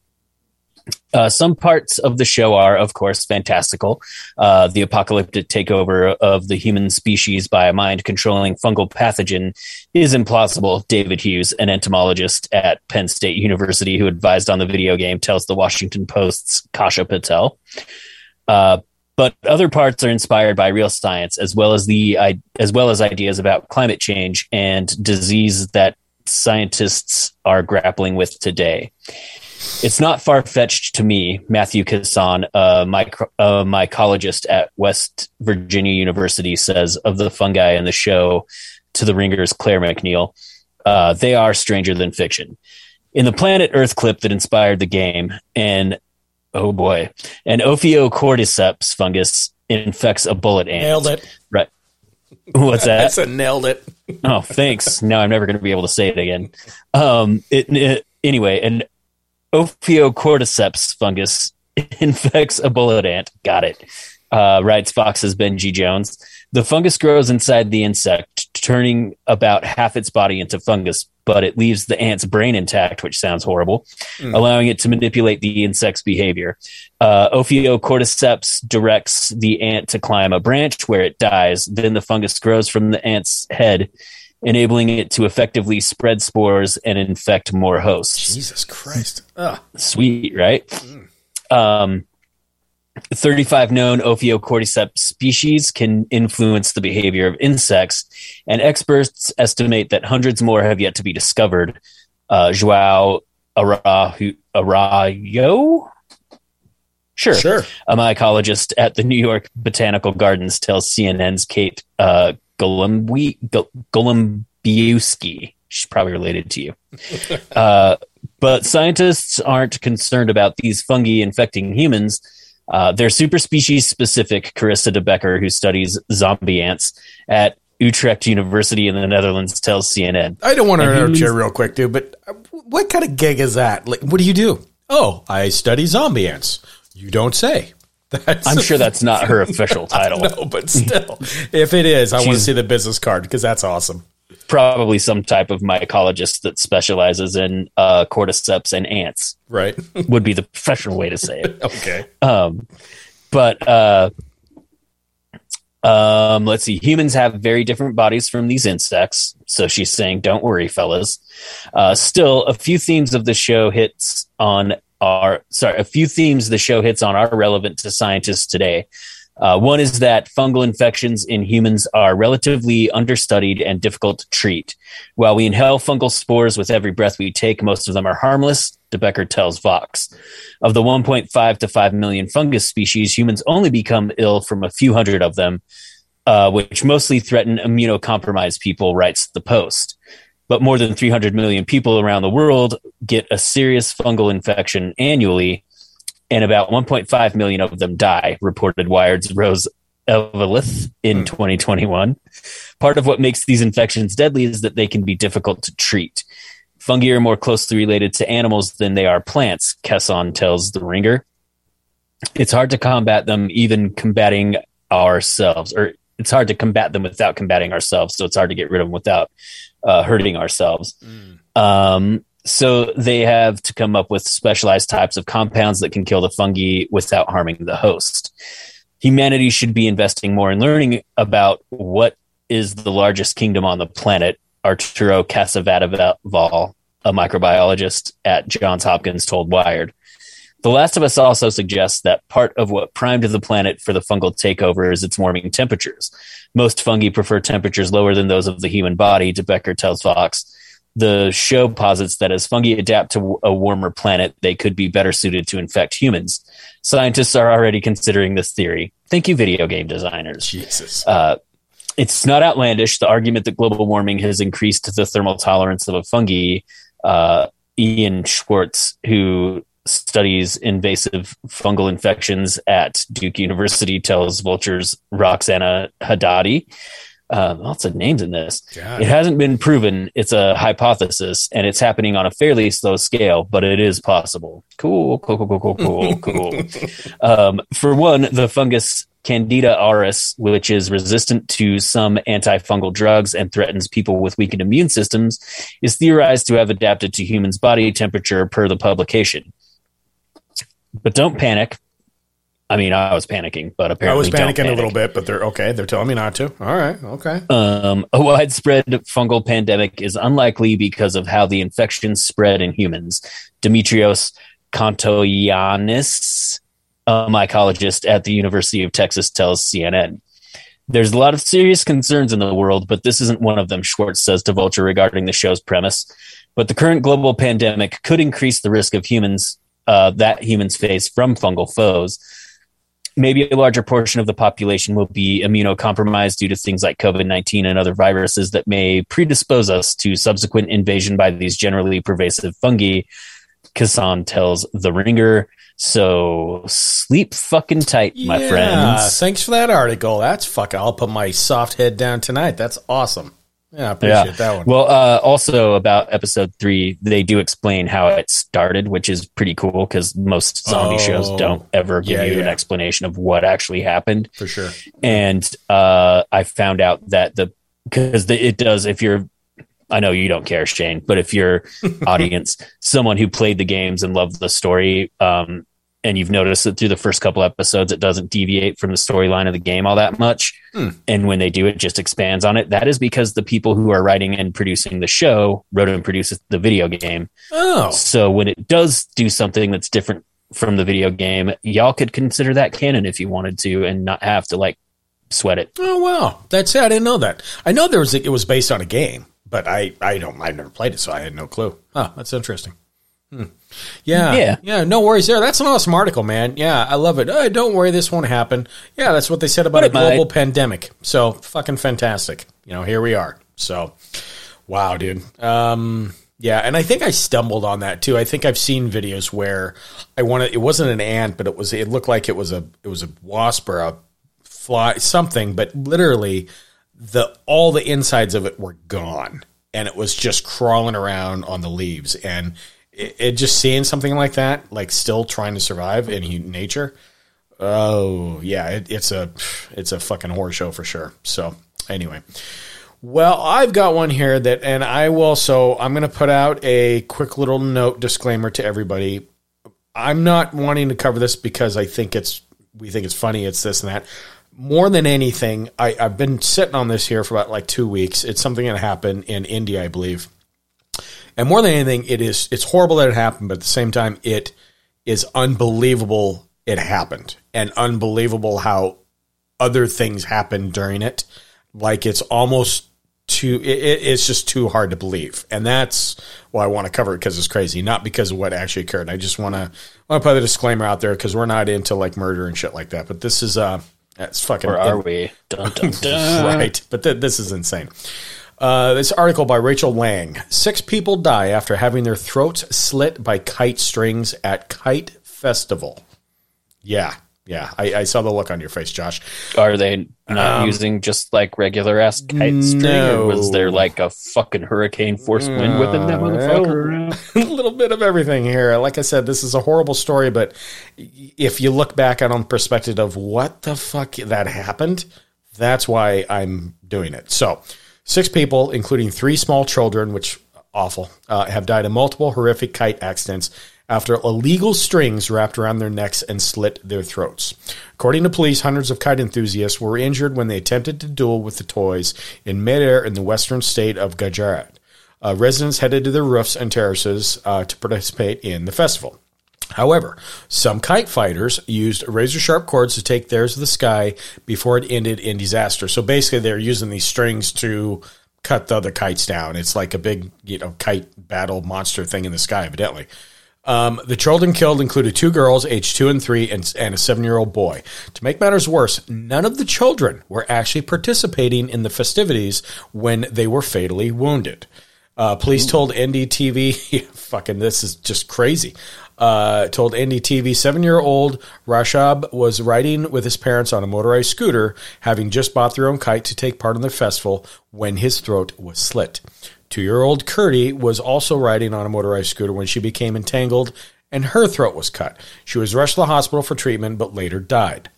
Uh, some parts of the show are, of course, fantastical. Uh, the apocalyptic takeover of the human species by a mind controlling fungal pathogen is implausible. David Hughes, an entomologist at Penn State University who advised on the video game, tells the Washington Post's Kasha Patel. Uh, but other parts are inspired by real science, as well as the as well as ideas about climate change and disease that scientists are grappling with today. It's not far fetched to me, Matthew Kasson, a, micro, a mycologist at West Virginia University, says of the fungi in the show to the Ringer's Claire McNeil. Uh, they are stranger than fiction. In the Planet Earth clip that inspired the game, and oh boy, an Ophiocordyceps fungus infects a bullet ant. Nailed it. Right. *laughs* What's I that? said nailed it. Oh, thanks. now I'm never going to be able to say it again. Um, it, it- anyway, an Ophiocordyceps fungus *laughs* infects a bullet ant. Got it. Uh, writes Vox's Benji Jones. The fungus grows inside the insect, turning about half its body into fungus, but it leaves the ant's brain intact, which sounds horrible, allowing it to manipulate the insect's behavior. Uh, Ophiocordyceps directs the ant to climb a branch where it dies. Then the fungus grows from the ant's head, enabling it to effectively spread spores and infect more hosts. Jesus Christ. Ugh. Sweet, right? Um, 35 known Ophiocordyceps species can influence the behavior of insects, and experts estimate that hundreds more have yet to be discovered. Uh, Joao Arahu- Arayo? Sure. Sure. A mycologist at the New York Botanical Gardens tells CNN's Kate uh, Golumbi- Gol- Golumbiewski. She's probably related to you. *laughs* uh, but scientists aren't concerned about these fungi infecting humans. Uh, they're super species specific, Charissa de Bekker, who studies zombie ants at Utrecht University in the Netherlands, tells CNN. I don't want to interrupt you real quick, dude, but uh, what kind of gig is that? Like, what do you do? Oh, I study zombie ants. You don't say. That's I'm sure that's not her *laughs* official title. no, but still, if it is, I want to see the business card because that's awesome. Probably some type of mycologist that specializes in uh, cordyceps and ants Right? *laughs* would be the professional way to say it. *laughs* okay. Um, but uh, um, let's see. Humans have very different bodies from these insects, so she's saying, "Don't worry, fellas." Uh, still, a few themes of the show hits on are sorry. A few themes the show hits on are relevant to scientists today. Uh, one is that fungal infections in humans are relatively understudied and difficult to treat. While we inhale fungal spores with every breath we take, most of them are harmless, de Bekker tells Vox. Of the 1.5 to 5 million fungus species, humans only become ill from a few hundred of them, uh, which mostly threaten immunocompromised people, writes the Post. But more than 300 million people around the world get a serious fungal infection annually, and about 1.5 million of them die, reported Wired's Rose Eveleth in hmm. 2021. Part of what makes these infections deadly is that they can be difficult to treat. Fungi are more closely related to animals than they are plants, Kasson tells The Ringer. it's hard to combat them, even combating ourselves, or it's hard to combat them without combating ourselves. So it's hard to get rid of them without uh, hurting ourselves. Um, so they have to come up with specialized types of compounds that can kill the fungi without harming the host. Humanity should be investing more in learning about what is the largest kingdom on the planet. Arturo Casadevall, a microbiologist at Johns Hopkins, told Wired. The Last of Us also suggests that part of what primed the planet for the fungal takeover is its warming temperatures. Most fungi prefer temperatures lower than those of the human body, de Bekker tells Vox. The show posits that as fungi adapt to a warmer planet, they could be better suited to infect humans. Scientists are already considering this theory. Thank you, video game designers. Jesus. Uh, it's not outlandish. The argument that global warming has increased the thermal tolerance of a fungi. Uh, Ian Schwartz, who studies invasive fungal infections at Duke University, tells Vulture's Roxana Hadadi. Uh, lots of names in this. God. It hasn't been proven. It's a hypothesis, and it's happening on a fairly slow scale, but it is possible. Cool, cool, cool, cool, cool, cool, *laughs* cool. Um, for one, the fungus Candida auris, which is resistant to some antifungal drugs and threatens people with weakened immune systems, is theorized to have adapted to humans' body temperature per the publication. But don't panic. I mean, I was panicking, but apparently I was panicking a little bit, but they're okay. They're telling me not to. All right. Okay. Um, a widespread fungal pandemic is unlikely because of how the infection spread in humans. Dimitrios Kontoyiannis, a mycologist at the University of Texas, tells CNN. There's a lot of serious concerns in the world, but this isn't one of them, Schwartz says to Vulture regarding the show's premise. But the current global pandemic could increase the risk of humans uh, that humans face from fungal foes maybe a larger portion of the population will be immunocompromised due to things like COVID 19 and other viruses that may predispose us to subsequent invasion by these generally pervasive fungi. Kasson tells The Ringer. So sleep fucking tight, my Yeah, friends. Thanks for that article. That's fucking. I'll put my soft head down tonight. That's awesome. Yeah, I appreciate that one. Well, uh, also about episode three, they do explain how it started, which is pretty cool because most zombie Oh, shows don't ever give yeah, you an explanation of what actually happened. for sure. and uh, I found out that the because it does if you're I know you don't care Shane but if your *laughs* audience someone who played the games and loved the story um, and you've noticed that through the first couple episodes it doesn't deviate from the storyline of the game all that much Hmm. and when they do it just expands on it that is because the people who are writing and producing the show wrote and produced the video game Oh, so when it does do something that's different from the video game y'all could consider that canon if you wanted to and not have to like sweat it oh wow. That's it. I didn't know that. I know there was. A, it was based on a game, but I I don't. I've never played it, so I had no clue. Oh, that's interesting. Hmm. Yeah, Yeah. yeah. No worries there. That's an awesome article, man. Yeah, I love it. Oh, don't worry, this won't happen. Yeah, that's what they said about a it might. global pandemic. So fucking fantastic. You know, here we are. So, wow, dude. Um, yeah, and I think I stumbled on that too. I think I've seen videos where I wanted. It wasn't an ant, but it was. It looked like it was a. It was a wasp or a fly, something. But literally, the all the insides of it were gone, and it was just crawling around on the leaves. And it, it just seeing something like that, like still trying to survive in nature. Oh yeah, it, it's a it's a fucking horror show for sure. So anyway, well, I've got one here that, and I will. So I'm going to put out a quick little note disclaimer to everybody. I'm not wanting to cover this because I think it's we think it's funny. It's this and that. More than anything, I, I've been sitting on this here for about like two weeks. It's something that happened in India, I believe. And more than anything, it is it's horrible that it happened, but at the same time, it is unbelievable it happened, and unbelievable how other things happened during it. Like it's almost too it, it- it's just too hard to believe, and that's why I want to cover it because it's crazy, not because of what actually occurred. I just want to want to put the disclaimer out there because we're not into like murder and shit like that. But this is uh, that's fucking or are we dun, dun, *laughs* dun. right. But th- this is insane. Uh, this article by Rachel Lang. Six people die after having their throats slit by kite strings at Kite Festival. Yeah. Yeah, I, I saw the look on your face, Josh. Are they not Um, using just like regular ass kite string, or was there like a fucking hurricane force wind whipping that Uh, motherfucker *laughs* a little bit of everything here. Like I said, this is a horrible story, but if you look back on the perspective of what the fuck that happened, that's why I'm doing it. So, six people, including three small children, which awful, uh, have died in multiple horrific kite accidents after illegal strings wrapped around their necks and slit their throats. According to police, hundreds of kite enthusiasts were injured when they attempted to duel with the toys in midair in the western state of Gujarat. Uh, residents headed to their roofs and terraces uh, to participate in the festival. However, some kite fighters used razor sharp cords to take theirs to the sky before it ended in disaster. So basically, they're using these strings to cut the other kites down. It's like a big, you know, kite battle monster thing in the sky, evidently. Um, the children killed included two girls, aged two and three, and, and a seven year old boy. To make matters worse, none of the children were actually participating in the festivities when they were fatally wounded. Uh, police told NDTV, *laughs* fucking, this is just crazy. Uh, told NDTV seven year old Rashab was riding with his parents on a motorized scooter, having just bought their own kite to take part in the festival when his throat was slit. Two year old Curdy was also riding on a motorized scooter when she became entangled and her throat was cut. She was rushed to the hospital for treatment but later died.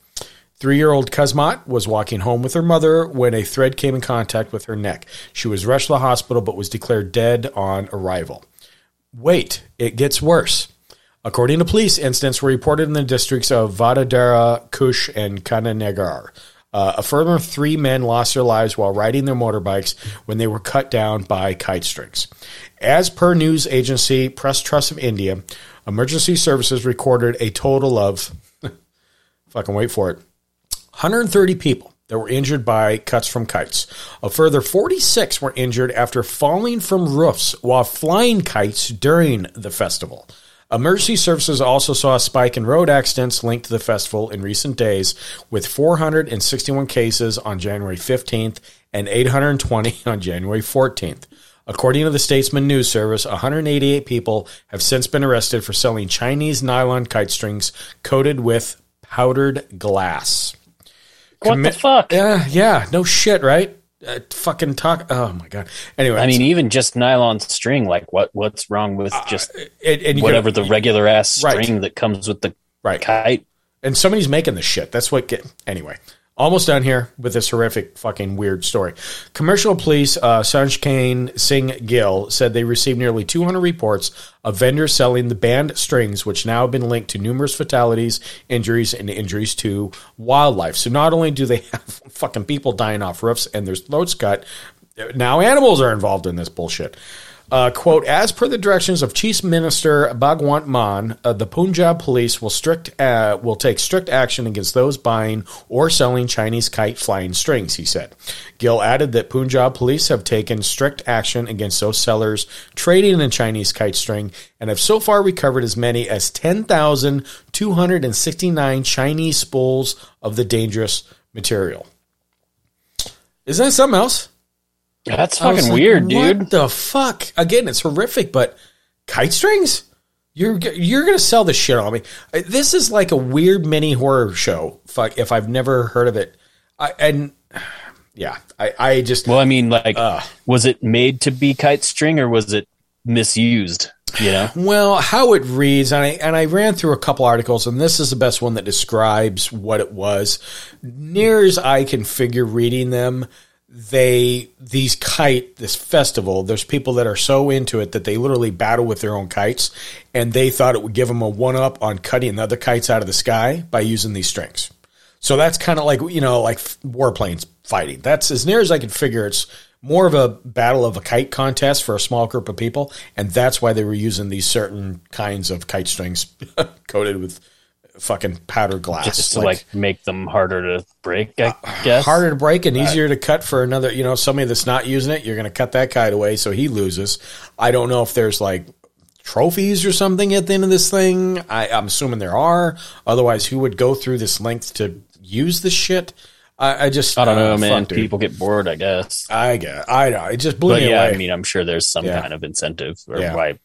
Three year old Kazmat was walking home with her mother when a thread came in contact with her neck. She was rushed to the hospital but was declared dead on arrival. Wait, it gets worse. According to police, incidents were reported in the districts of Vadodara, Kush, and Kananagar. Uh, a further three men lost their lives while riding their motorbikes when they were cut down by kite strings. As per news agency Press Trust of India, emergency services recorded a total of, *laughs* fucking wait for it, 130 people that were injured by cuts from kites. A further 46 were injured after falling from roofs while flying kites during the festival. Emergency services also saw a spike in road accidents linked to the festival in recent days, with 461 cases on January 15th and 820 *laughs* on January 14th. According to the Statesman News Service, 188 people have since been arrested for selling Chinese nylon kite strings coated with powdered glass. What Commi- the fuck? Yeah, yeah, no shit, right? Uh, fucking talk. Oh my god. Anyway, I mean, even just nylon string. Like, what? What's wrong with just and, and you whatever the regular ass Right. string that comes with the Right. kite? and somebody's making the shit. That's what get anyway. Almost done here with this horrific fucking weird story. Commercial police uh, Sanjkane Singh Gill said they received nearly 200 reports of vendors selling the banned strings, which now have been linked to numerous fatalities, injuries, and injuries to wildlife. So not only do they *laughs* have fucking people dying off roofs and their throats cut, now animals are involved in this bullshit. Uh, quote, as per the directions of Chief Minister Bhagwant Mann, uh, the Punjab police will strict uh, will take strict action against those buying or selling Chinese kite flying strings, he said. Gill added that Punjab police have taken strict action against those sellers trading in Chinese kite string and have so far recovered as many as 10,269 Chinese spools of the dangerous material. Isn't that something else? That's fucking like, weird, dude. What the fuck? Again, it's horrific, but kite strings? You're you're gonna sell this shit on me. Uh, This is like a weird mini horror show. Fuck, if I've never heard of it, I, and *sighs* yeah, I, I just Well, I mean, like, Ugh. was it made to be kite string or was it misused? You know, *sighs* Well, how it reads, and I and I ran through a couple articles, and this is the best one that describes what it was. Near as I can figure reading them, they these kite this festival. There's people that are so into it that they literally battle with their own kites, and they thought it would give them a one up on cutting the other kites out of the sky by using these strings. So that's kind of like you know like warplanes fighting. That's as near as I can figure. It's more of a battle of a kite contest for a small group of people, and that's why they were using these certain kinds of kite strings *laughs* coated with fucking powder glass, just to like, make them harder to break, I guess. Uh, harder to break and easier to cut for another. You know, somebody that's not using it, you're going to cut that kite away, so he loses. I don't know if there's like trophies or something at the end of this thing. I, I'm assuming there are. Otherwise, who would go through this length to use this shit? I, I just I don't know, uh, man. fuck. People get bored, I guess. I get. I know. It just blew But me yeah, away. I mean, I'm sure there's some Yeah. kind of incentive or Yeah. why,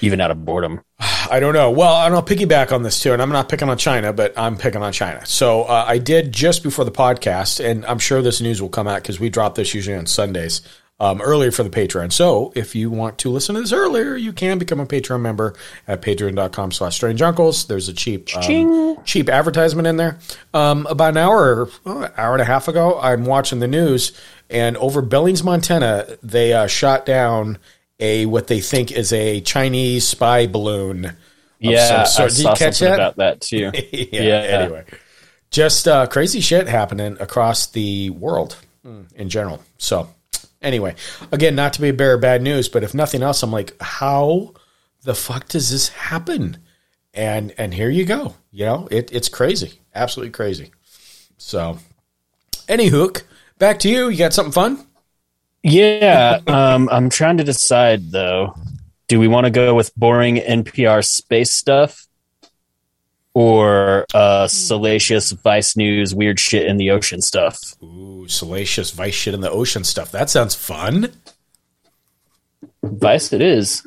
even out of boredom. I don't know. Well, and I'll piggyback on this too, and I'm not picking on China, but I'm picking on China. So uh, I did just before the podcast, and I'm sure this news will come out because we drop this usually on Sundays um, earlier for the Patreon. So if you want to listen to this earlier, you can become a Patreon member at patreon.com slash strange uncles. There's a cheap um, cheap advertisement in there. Um, about an hour, oh, hour and a half ago, I'm watching the news, and over Billings, Montana, they uh, shot down a what they think is a Chinese spy balloon. Yeah, some I sort. Did you saw catch something that? about that too. *laughs* yeah, Yeah. Anyway, just uh, crazy shit happening across the world mm, in general. So, anyway, again, not to be a bearer of bad news, but if nothing else, I'm like, how the fuck does this happen? And and here you go. You know, it, it's crazy, absolutely crazy. So, any hook, back to you. You got something fun? Yeah, um, I'm trying to decide though. Do we want to go with boring NPR space stuff, or uh, salacious Vice News weird shit in the ocean stuff? Ooh, salacious vice shit in the ocean stuff. That sounds fun. Vice, it is,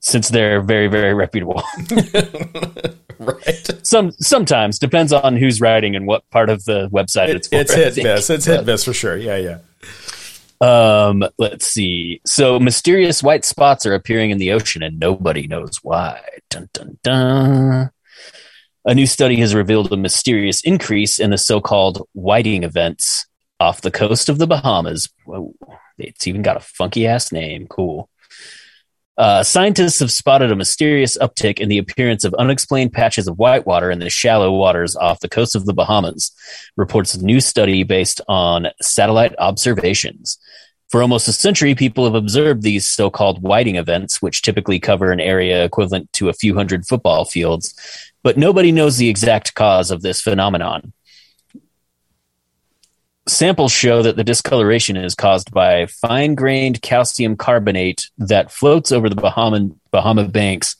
since they're very very reputable. *laughs* *laughs* Right. Some sometimes depends on who's writing and what part of the website it's It's, for. I hit think. miss. It's hit miss for sure. Yeah, yeah. Um, let's see. So mysterious white spots are appearing in the ocean and nobody knows why. Dun dun dun. A new study has revealed a mysterious increase in the so-called whiting events off the coast of the Bahamas. Whoa. It's even got a funky ass name. Cool. Uh, scientists have spotted a mysterious uptick in the appearance of unexplained patches of white water in the shallow waters off the coast of the Bahamas, reports a new study based on satellite observations. For almost a century, people have observed these so called whiting events, which typically cover an area equivalent to a few hundred football fields, but nobody knows the exact cause of this phenomenon. Samples show that the discoloration is caused by fine grained calcium carbonate that floats over the Bahama, Bahama banks,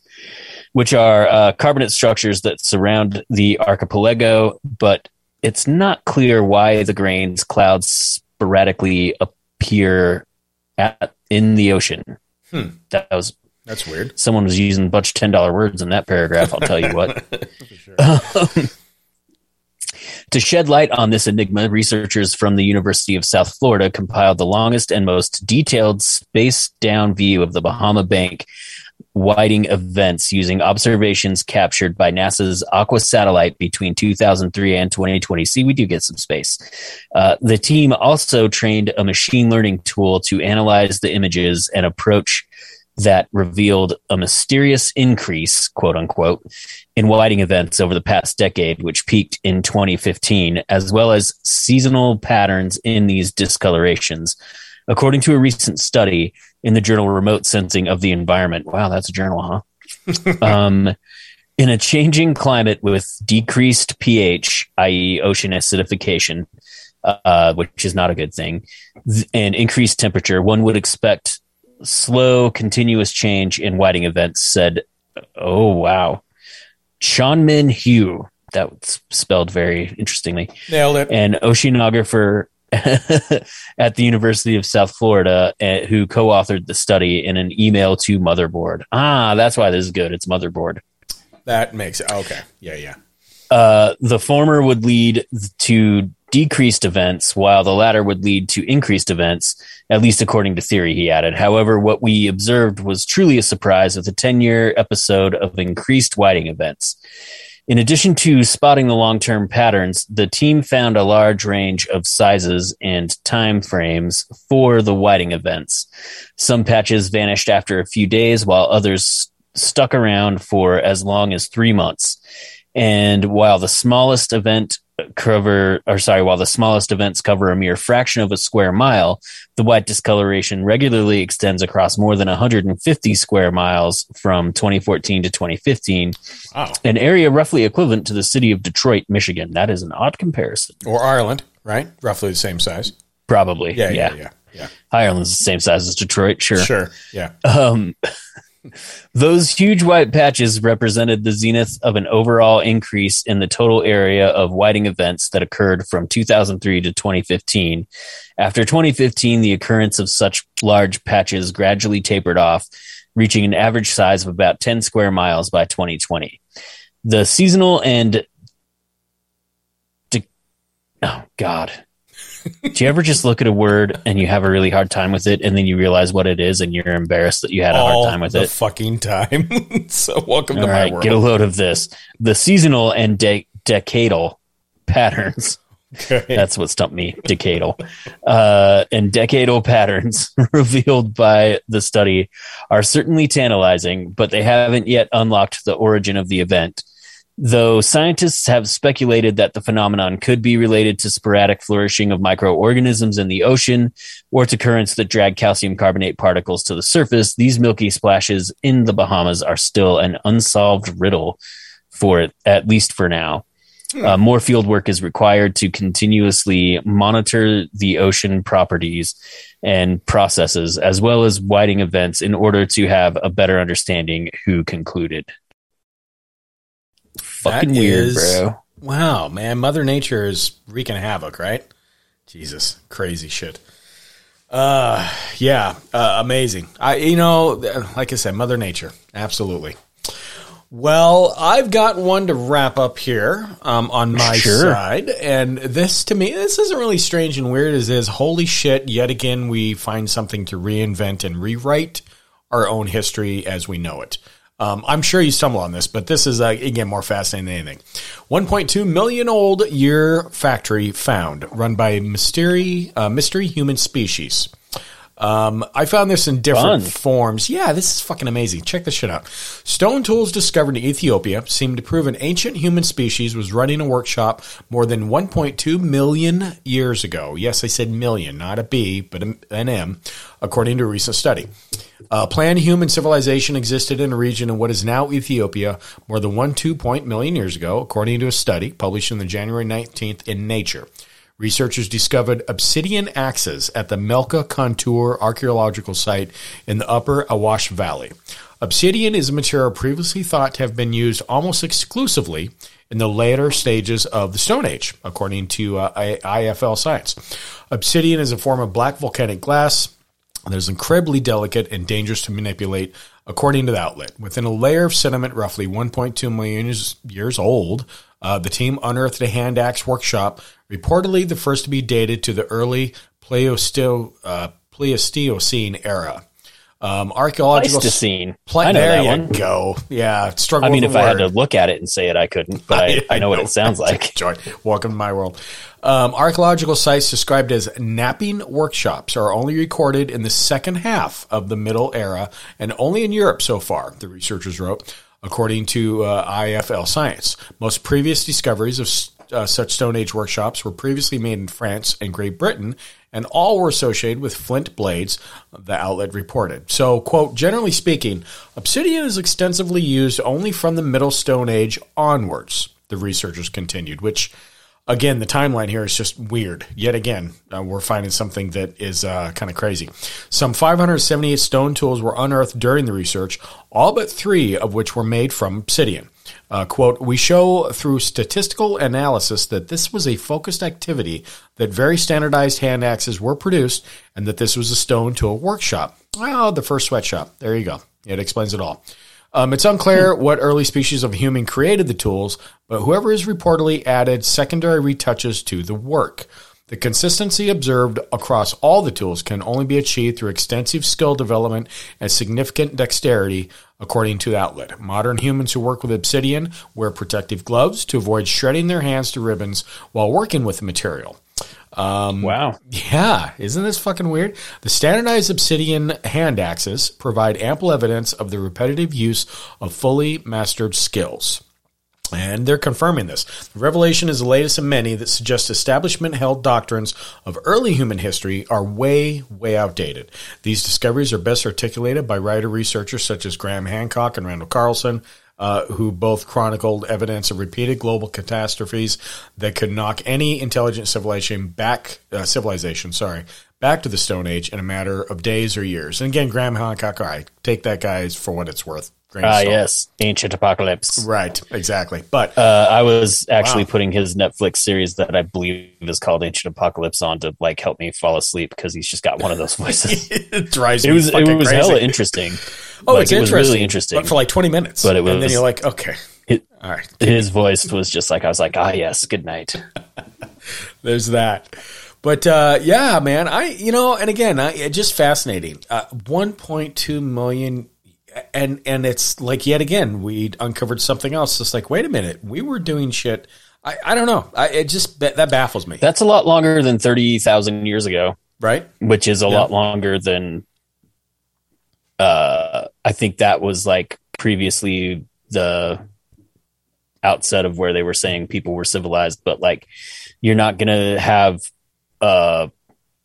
which are uh, carbonate structures that surround the archipelago, but it's not clear why the grains clouds sporadically appear at, in the ocean. Hmm. That was That's weird. someone was using a bunch of ten dollar words in that paragraph. I'll tell you what. *laughs* Um, to shed light on this enigma, researchers from the University of South Florida compiled the longest and most detailed space down view of the Bahama Bank whiting events using observations captured by NASA's Aqua satellite between 2003 and 2020. See, we do get some space. Uh, the team also trained a machine learning tool to analyze the images and approach that revealed a mysterious increase, quote unquote, in whiting events over the past decade, which peaked in 2015, as well as seasonal patterns in these discolorations. According to a recent study in the journal Remote Sensing of the Environment, wow, that's a journal, huh? *laughs* um, in a changing climate with decreased pH, i.e., ocean acidification, uh, which is not a good thing, th- and increased temperature, one would expect slow, continuous change in whiting events, said, oh, wow. Chuanmin Hu, that's spelled very interestingly, Nailed it. an oceanographer *laughs* at the University of South Florida uh, who co authored the study in an email to Motherboard. Ah, that's why this is good. It's Motherboard. That makes it okay. Yeah, yeah. Uh, the former would lead to decreased events, while the latter would lead to increased events, at least according to theory, he added. However, what we observed was truly a surprise with a 10 year episode of increased whiting events. In addition to spotting the long term patterns, the team found a large range of sizes and time frames for the whiting events. Some patches vanished after a few days, while others stuck around for as long as three months. And while the smallest event cover, or sorry, while the smallest events cover a mere fraction of a square mile, the white discoloration regularly extends across more than 150 square miles from 2014 to 2015, Wow. an area roughly equivalent to the city of Detroit, Michigan. That is an odd comparison. Or Ireland, right? Roughly the same size. Probably. Yeah, yeah, yeah, yeah. Ireland's the same size as Detroit, sure. Sure. Yeah. Um, *laughs* those huge white patches represented the zenith of an overall increase in the total area of whiting events that occurred from 2003 to 2015. After 2015, the occurrence of such large patches gradually tapered off, reaching an average size of about 10 square miles by 2020. The seasonal and de- oh god. Do you ever just look at a word and you have a really hard time with it, and then you realize what it is, and you're embarrassed that you had a hard time with the it? fucking time. *laughs* so welcome All to right, my world. get a load of this. The seasonal and de- decadal patterns. Okay. That's what stumped me. Decadal. Uh, and decadal patterns *laughs* revealed by the study are certainly tantalizing, but they haven't yet unlocked the origin of the event. Though scientists have speculated that the phenomenon could be related to sporadic flourishing of microorganisms in the ocean or to currents that drag calcium carbonate particles to the surface, these milky splashes in the Bahamas are still an unsolved riddle for it, at least for now. Uh, more field work is required to continuously monitor the ocean properties and processes, as well as whiting events, in order to have a better understanding. Who concluded? Fucking That weird, is- bro. Wow, man, Mother Nature is wreaking havoc, right? Jesus, crazy shit. Uh, yeah, uh, amazing. I, you know, like I said, Mother Nature, absolutely. Well, I've got one to wrap up here um, on my Sure. side, and this to me, this isn't really strange and weird Is is. Holy shit! Yet again, we find something to reinvent and rewrite our own history as we know it. Um, I'm sure you stumble on this, but this is uh, again more fascinating than anything. 1.2 million old year factory found, run by mystery uh, mystery human species. Um, I found this in different Fun. forms. Yeah, this is fucking amazing. Check this shit out. Stone tools discovered in Ethiopia seem to prove an ancient human species was running a workshop more than 1.2 million years ago. Yes, I said million, not a B, but an M, according to a recent study. Uh, planned human civilization existed in a region in what is now Ethiopia more than one two point million years ago, according to a study published on the January 19th in Nature. Researchers discovered obsidian axes at the Melka Kunture archaeological site in the upper Awash Valley. Obsidian is a material previously thought to have been used almost exclusively in the later stages of the Stone Age, according to uh, IFL Science. Obsidian is a form of black volcanic glass that is incredibly delicate and dangerous to manipulate, according to the outlet. Within a layer of sediment roughly 1.2 million years old, uh, the team unearthed a hand axe workshop, reportedly the first to be dated to the early Pleistocene, uh, Pleistocene era. Um, archaeological Pleistocene. Pla- I know there that you one. go. Yeah, struggle. I mean, if the I had to look at it and say it, I couldn't, but I, *laughs* I know what it sounds *laughs* like. Joy. Welcome to my world. Um, archaeological sites described as knapping workshops are only recorded in the second half of the Middle Era and only in Europe so far, the researchers wrote, according to uh, IFL Science. Most previous discoveries of uh, such Stone Age workshops were previously made in France and Great Britain, and all were associated with flint blades, the outlet reported. So, quote, generally speaking, obsidian is extensively used only from the Middle Stone Age onwards, the researchers continued, which again, the timeline here is just weird. Yet again, uh, we're finding something that is uh, kind of crazy. Some 578 stone tools were unearthed during the research, all but three of which were made from obsidian. Uh, quote, we show through statistical analysis that this was a focused activity, that very standardized hand axes were produced, and that this was a stone tool workshop. Well, the first sweatshop. There you go. It explains it all. Um, it's unclear what early species of human created the tools, but whoever has reportedly added secondary retouches to the work. The consistency observed across all the tools can only be achieved through extensive skill development and significant dexterity, according to the outlet. Modern humans who work with obsidian wear protective gloves to avoid shredding their hands to ribbons while working with the material. Um, wow. Yeah, isn't this fucking weird? The standardized obsidian hand axes provide ample evidence of the repetitive use of fully mastered skills. And they're confirming this. The revelation is the latest of many that suggest establishment held doctrines of early human history are way, way outdated. These discoveries are best articulated by writer researchers such as Graham Hancock and Randall Carlson, uh, who both chronicled evidence of repeated global catastrophes that could knock any intelligent civilization back, uh, civilization, sorry, back to the Stone Age in a matter of days or years. And again, Graham Hancock, all right, take that guy for what it's worth. Ah, salt. yes, Ancient Apocalypse. Right, exactly. But Uh, I was actually Wow. putting his Netflix series that I believe is called Ancient Apocalypse on to like help me fall asleep because he's just got one of those *laughs* voices. it drives it me was it was crazy. hella interesting. Oh, Like, it's it was interesting. really interesting. But for like 20 minutes. But it was. And then you're like, okay. It- All right. His voice was just like I was like, ah, yes, good night. *laughs* There's that. But uh, yeah, man, I you know, and again, I, it just fascinating. Uh, 1.2 million, and and it's like yet again, we uncovered something else. It's like, wait a minute, we were doing shit. I, I don't know. I, it just that baffles me, That's a lot longer than thirty thousand years ago, right? which is a Yeah. lot longer than. Uh, I think that was like previously the outset of where they were saying people were civilized, but like you're not gonna have uh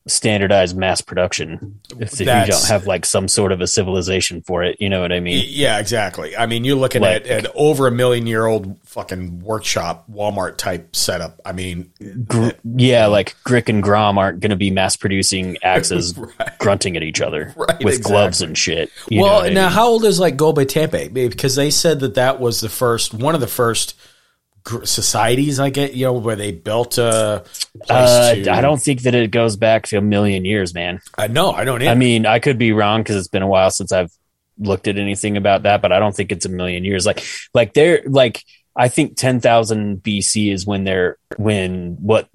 standardized mass production if, if you don't have like some sort of a civilization for it. You know what I mean? Yeah, exactly. I mean, you're looking Like- at an over a million year old fucking workshop, Walmart type setup. I mean, Gr- yeah, like Grick and Grom aren't going to be mass producing axes *laughs* Right. grunting at each other Right, with gloves and shit. You know well, what I now mean? how old is like Gobe Tepe? Because they said that that was the first, one of the first societies. I get, you know, where they built a place Uh, to. I don't think that it goes back to a million years, man. I know. I don't. Either. I mean, I could be wrong because it's been a while since I've looked at anything about that, but I don't think it's a million years. Like, like they're like, I think ten thousand BC is when they're when what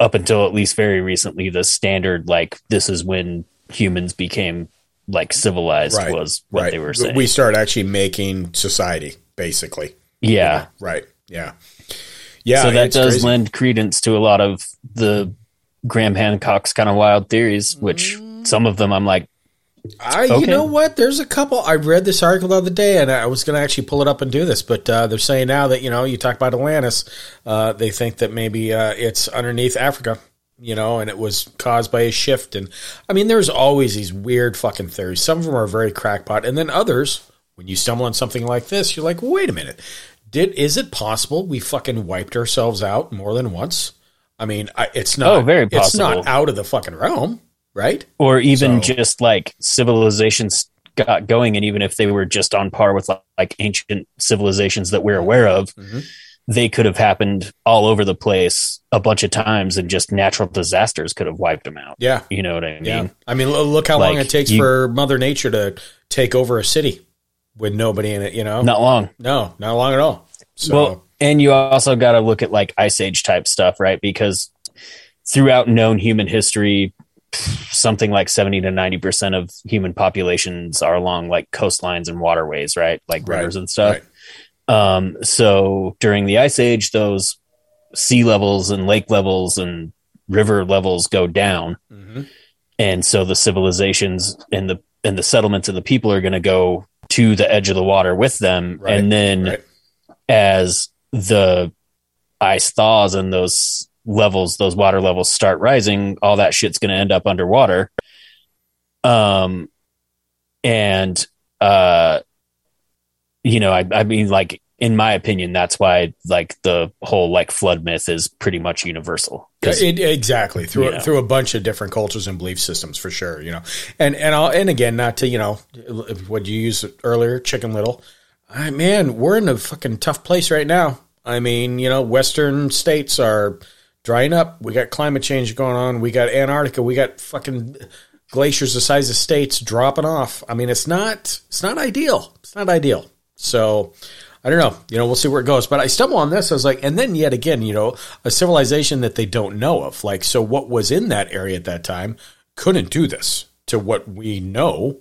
up until at least very recently the standard like this is when humans became like civilized right, was what right. they were saying. We start actually making society, basically. Yeah. Right. Yeah. Yeah. so that does crazy. lend credence to a lot of the Graham Hancock's kind of wild theories, which Mm. some of them I'm like, I, you know what? There's a couple. I read this article the other day, and I was going to actually pull it up and do this, but uh, they're saying now that you know you talk about Atlantis, uh, they think that maybe uh, it's underneath Africa, you know, and it was caused by a shift. And I mean, there's always these weird fucking theories. Some of them are very crackpot, and then others, when you stumble on something like this, you're like, wait a minute, did is it possible we fucking wiped ourselves out more than once? I mean, I, it's not. Oh, very possible. It's not out of the fucking realm, right? or even So- just like civilizations got going, and even if they were just on par with like, like ancient civilizations that we're aware of, Mhm. they could have happened all over the place a bunch of times, and just natural disasters could have wiped them out. Yeah. You know what I mean? Yeah, I mean, look how long it takes you- for Mother Nature to take over a city with nobody in it. You know, Not long. no, not long at all. So, Well, and you also got to look at like ice age type stuff, right? Because throughout known human history, something like 70 to 90% of human populations are along like coastlines and waterways, right? Like Right, rivers and stuff. right. Um, so during the ice age, those sea levels and lake levels and river levels go down. Mhm. And so the civilizations and the, and the settlements and the people are going to go to the edge of the water with them. Right, and then right. as the ice thaws and those levels, those water levels start rising, all that shit's going to end up underwater. Um, and, uh, you know, I, I mean, like, in my opinion, that's why, like, the whole, like, flood myth is pretty much universal. It, exactly through you know. through a bunch of different cultures and belief systems for sure. You know, and and I'll, and again, not to you know what you used earlier, Chicken Little. I, man, we're in a fucking tough place right now. I mean, you know, Western states are drying up. We got climate change going on. We got Antarctica. We got fucking glaciers the size of states dropping off. I mean, it's not it's not ideal. It's not ideal. So I don't know. You know, we'll see where it goes. But I stumble on this. I was like, and then yet again, you know, a civilization that they don't know of. Like, so what was in that area at that time couldn't do this to what we know,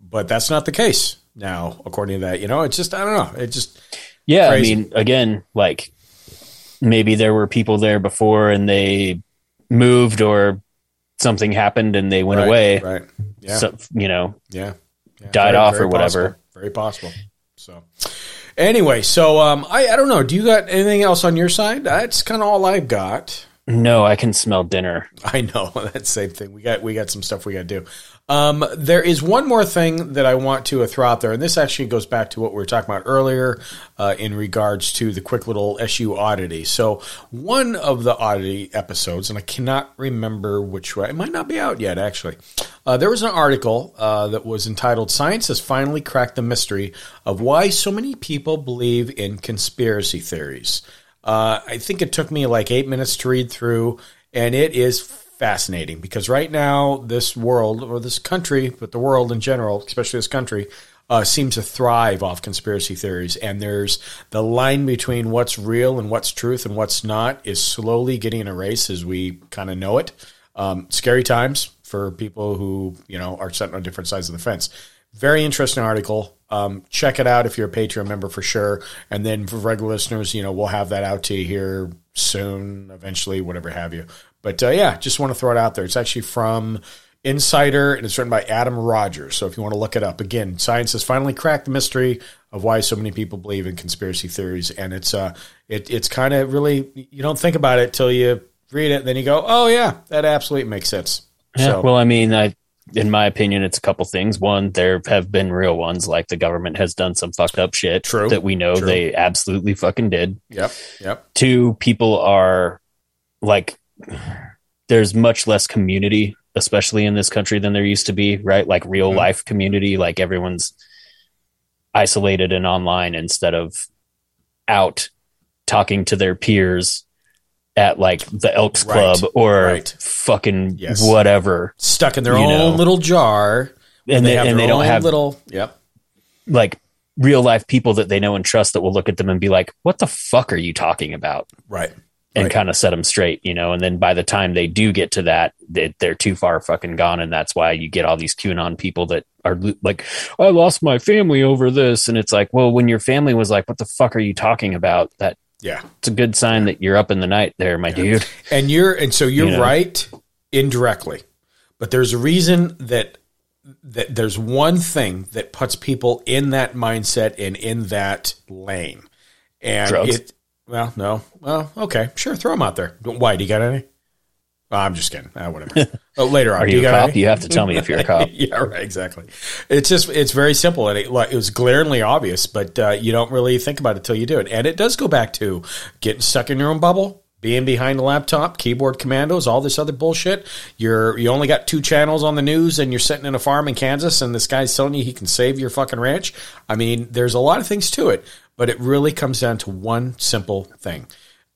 but that's not the case now, according to that. You know, it's just I don't know. It just Yeah, Crazy. I mean, again, like maybe there were people there before and they moved or something happened and they went right, away. right? Yeah, So, you know, yeah, Yeah, died off or whatever. possible. Very possible. So, anyway, so um, I I don't know. Do you got anything else on your side? That's kind of all I've got. No, I can smell dinner. I know *laughs* that same thing. We got we got some stuff we got to do. Um, there is one more thing that I want to throw out there, and this actually goes back to what we were talking about earlier uh, in regards to the quick little SU oddity. So one of the oddity episodes, and I cannot remember which way. It might not be out yet, actually. Uh, there was an article uh, that was entitled "Science has finally cracked the mystery of why so many people believe in conspiracy theories." Uh, I think it took me like eight minutes to read through, and it is fascinating because right now, this world or this country, but the world in general, especially this country, uh, seems to thrive off conspiracy theories. And there's the line between what's real and what's truth and what's not is slowly getting erased as we kind of know it. Um, scary times for people who you know are sitting on different sides of the fence. Very interesting article. Um, check it out if you're a Patreon member for sure. And then for regular listeners, you know, we'll have that out to you here soon, eventually, whatever have you. But uh, yeah, just want to throw it out there. It's actually from Insider and it's written by Adam Rogers. So if you want to look it up, again, science has finally cracked the mystery of why so many people believe in conspiracy theories. And it's uh, it, it's kind of really you don't think about it till you read it, and then you go, oh yeah, that absolutely makes sense. Yeah. So, Well, I mean, I in my opinion, it's a couple things. One, there have been real ones, like the government has done some fucked up shit True. that we know True. they absolutely fucking did. yep, yep, Two, people are like, there's much less community, especially in this country, than there used to be, right? Like real Mhm. life community, like everyone's isolated and online instead of out talking to their peers at like the Elks Right. Club or Right. fucking Yes. whatever. stuck in their own know. little jar, And they, have and they don't have little. Yep. like real life people that they know and trust that will look at them and be like, "What the fuck are you talking about?" Right. And Right. kind of set them straight, you know. And then by the time they do get to that, they, they're too far fucking gone, and that's why you get all these QAnon people that are like, "I lost my family over this," and it's like, well, when your family was like, "What the fuck are you talking about?" That Yeah. it's a good sign that you're up in the night, there, my dude. And you're and so you're You know. right indirectly. But there's a reason that that there's one thing that puts people in that mindset and in that lane. And Drugs? it well, no. Well, okay. Sure, throw them out there. Why? Do you got any? Oh, I'm just kidding. Ah, whatever. *laughs* oh, later on. Are do you a cop? any? You have to tell me if you're a *laughs* cop. yeah, right. Exactly. It's just it's very simple, and it, like, it was glaringly obvious, but uh, you don't really think about it till you do it. And it does go back to getting stuck in your own bubble, being behind the laptop, keyboard commandos, all this other bullshit. You're you only got two channels on the news, and you're sitting in a farm in Kansas, and this guy's telling you he can save your fucking ranch. I mean, there's a lot of things to it, but it really comes down to one simple thing.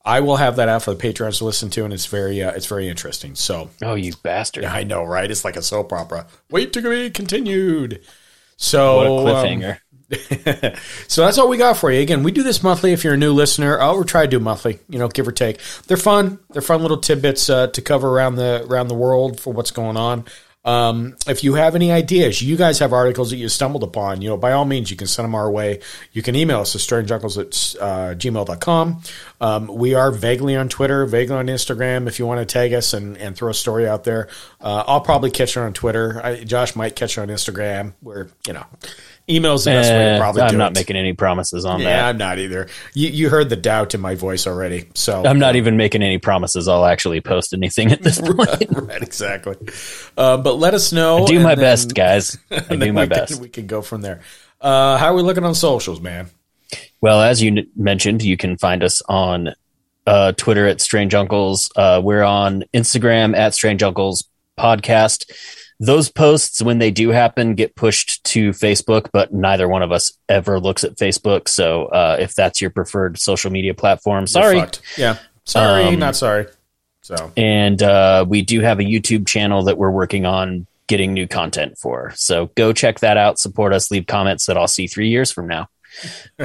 I will have that out for the patrons to listen to, and it's very uh, it's very interesting. So Oh, you bastard! I know, right? It's like a soap opera. Wait to be continued. So What a um, cliffhanger! *laughs* so that's all we got for you. Again, we do this monthly. If you're a new listener, oh, we try to do monthly. You know, give or take. They're fun. They're fun little tidbits uh, to cover around the around the world for what's going on. Um, if you have any ideas, you guys have articles that you stumbled upon, you know, by all means, you can send them our way. You can email us at strangeuncles at uh, gmail.com. Um, we are vaguely on Twitter, vaguely on Instagram. If you want to tag us and, and throw a story out there, uh, I'll probably catch it on Twitter. I, Josh might catch it on Instagram where, you know, email's the best way to Eh, probably I'm not it. making any promises on Yeah, that. I'm not either. You, you heard the doubt in my voice already. So I'm not even making any promises. I'll actually post anything at this *laughs* point. right, exactly. Uh, but let us know. do my then- best, guys. *laughs* I do my we can- best. we can go from there. Uh, how are we looking on socials, man? Well, as you n- mentioned, you can find us on uh, Twitter at Strange Uncles. Uh, we're on Instagram at Strange Uncles Podcast. Those posts, when they do happen, get pushed to Facebook, but neither one of us ever looks at Facebook. So uh, if that's your preferred social media platform, sorry. Yeah. Sorry, Um, not sorry. So And uh, we do have a YouTube channel that we're working on getting new content for. So go check that out. Support us. Leave comments that I'll see three years from now.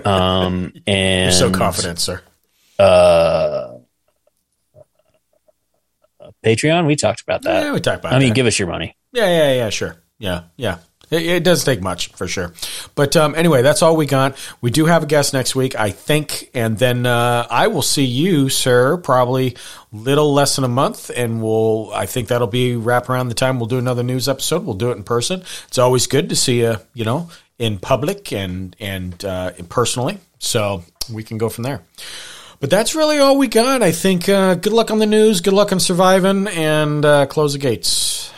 Um, and *laughs* you're so confident, sir. uh Patreon, we talked about that. yeah, we talked about. I mean, give us your money. Yeah, yeah, yeah, sure. Yeah, yeah. It, it does take much for sure. But um, anyway, that's all we got. We do have a guest next week, I think, and then uh, I will see you, sir, probably little less than a month, and we'll. I think that'll be wrap around the time we'll do another news episode. We'll do it in person. It's always good to see you, you know, in public and and uh, personally. So we can go from there. But that's really all we got. I think uh, good luck on the news, good luck on surviving, and uh, close the gates.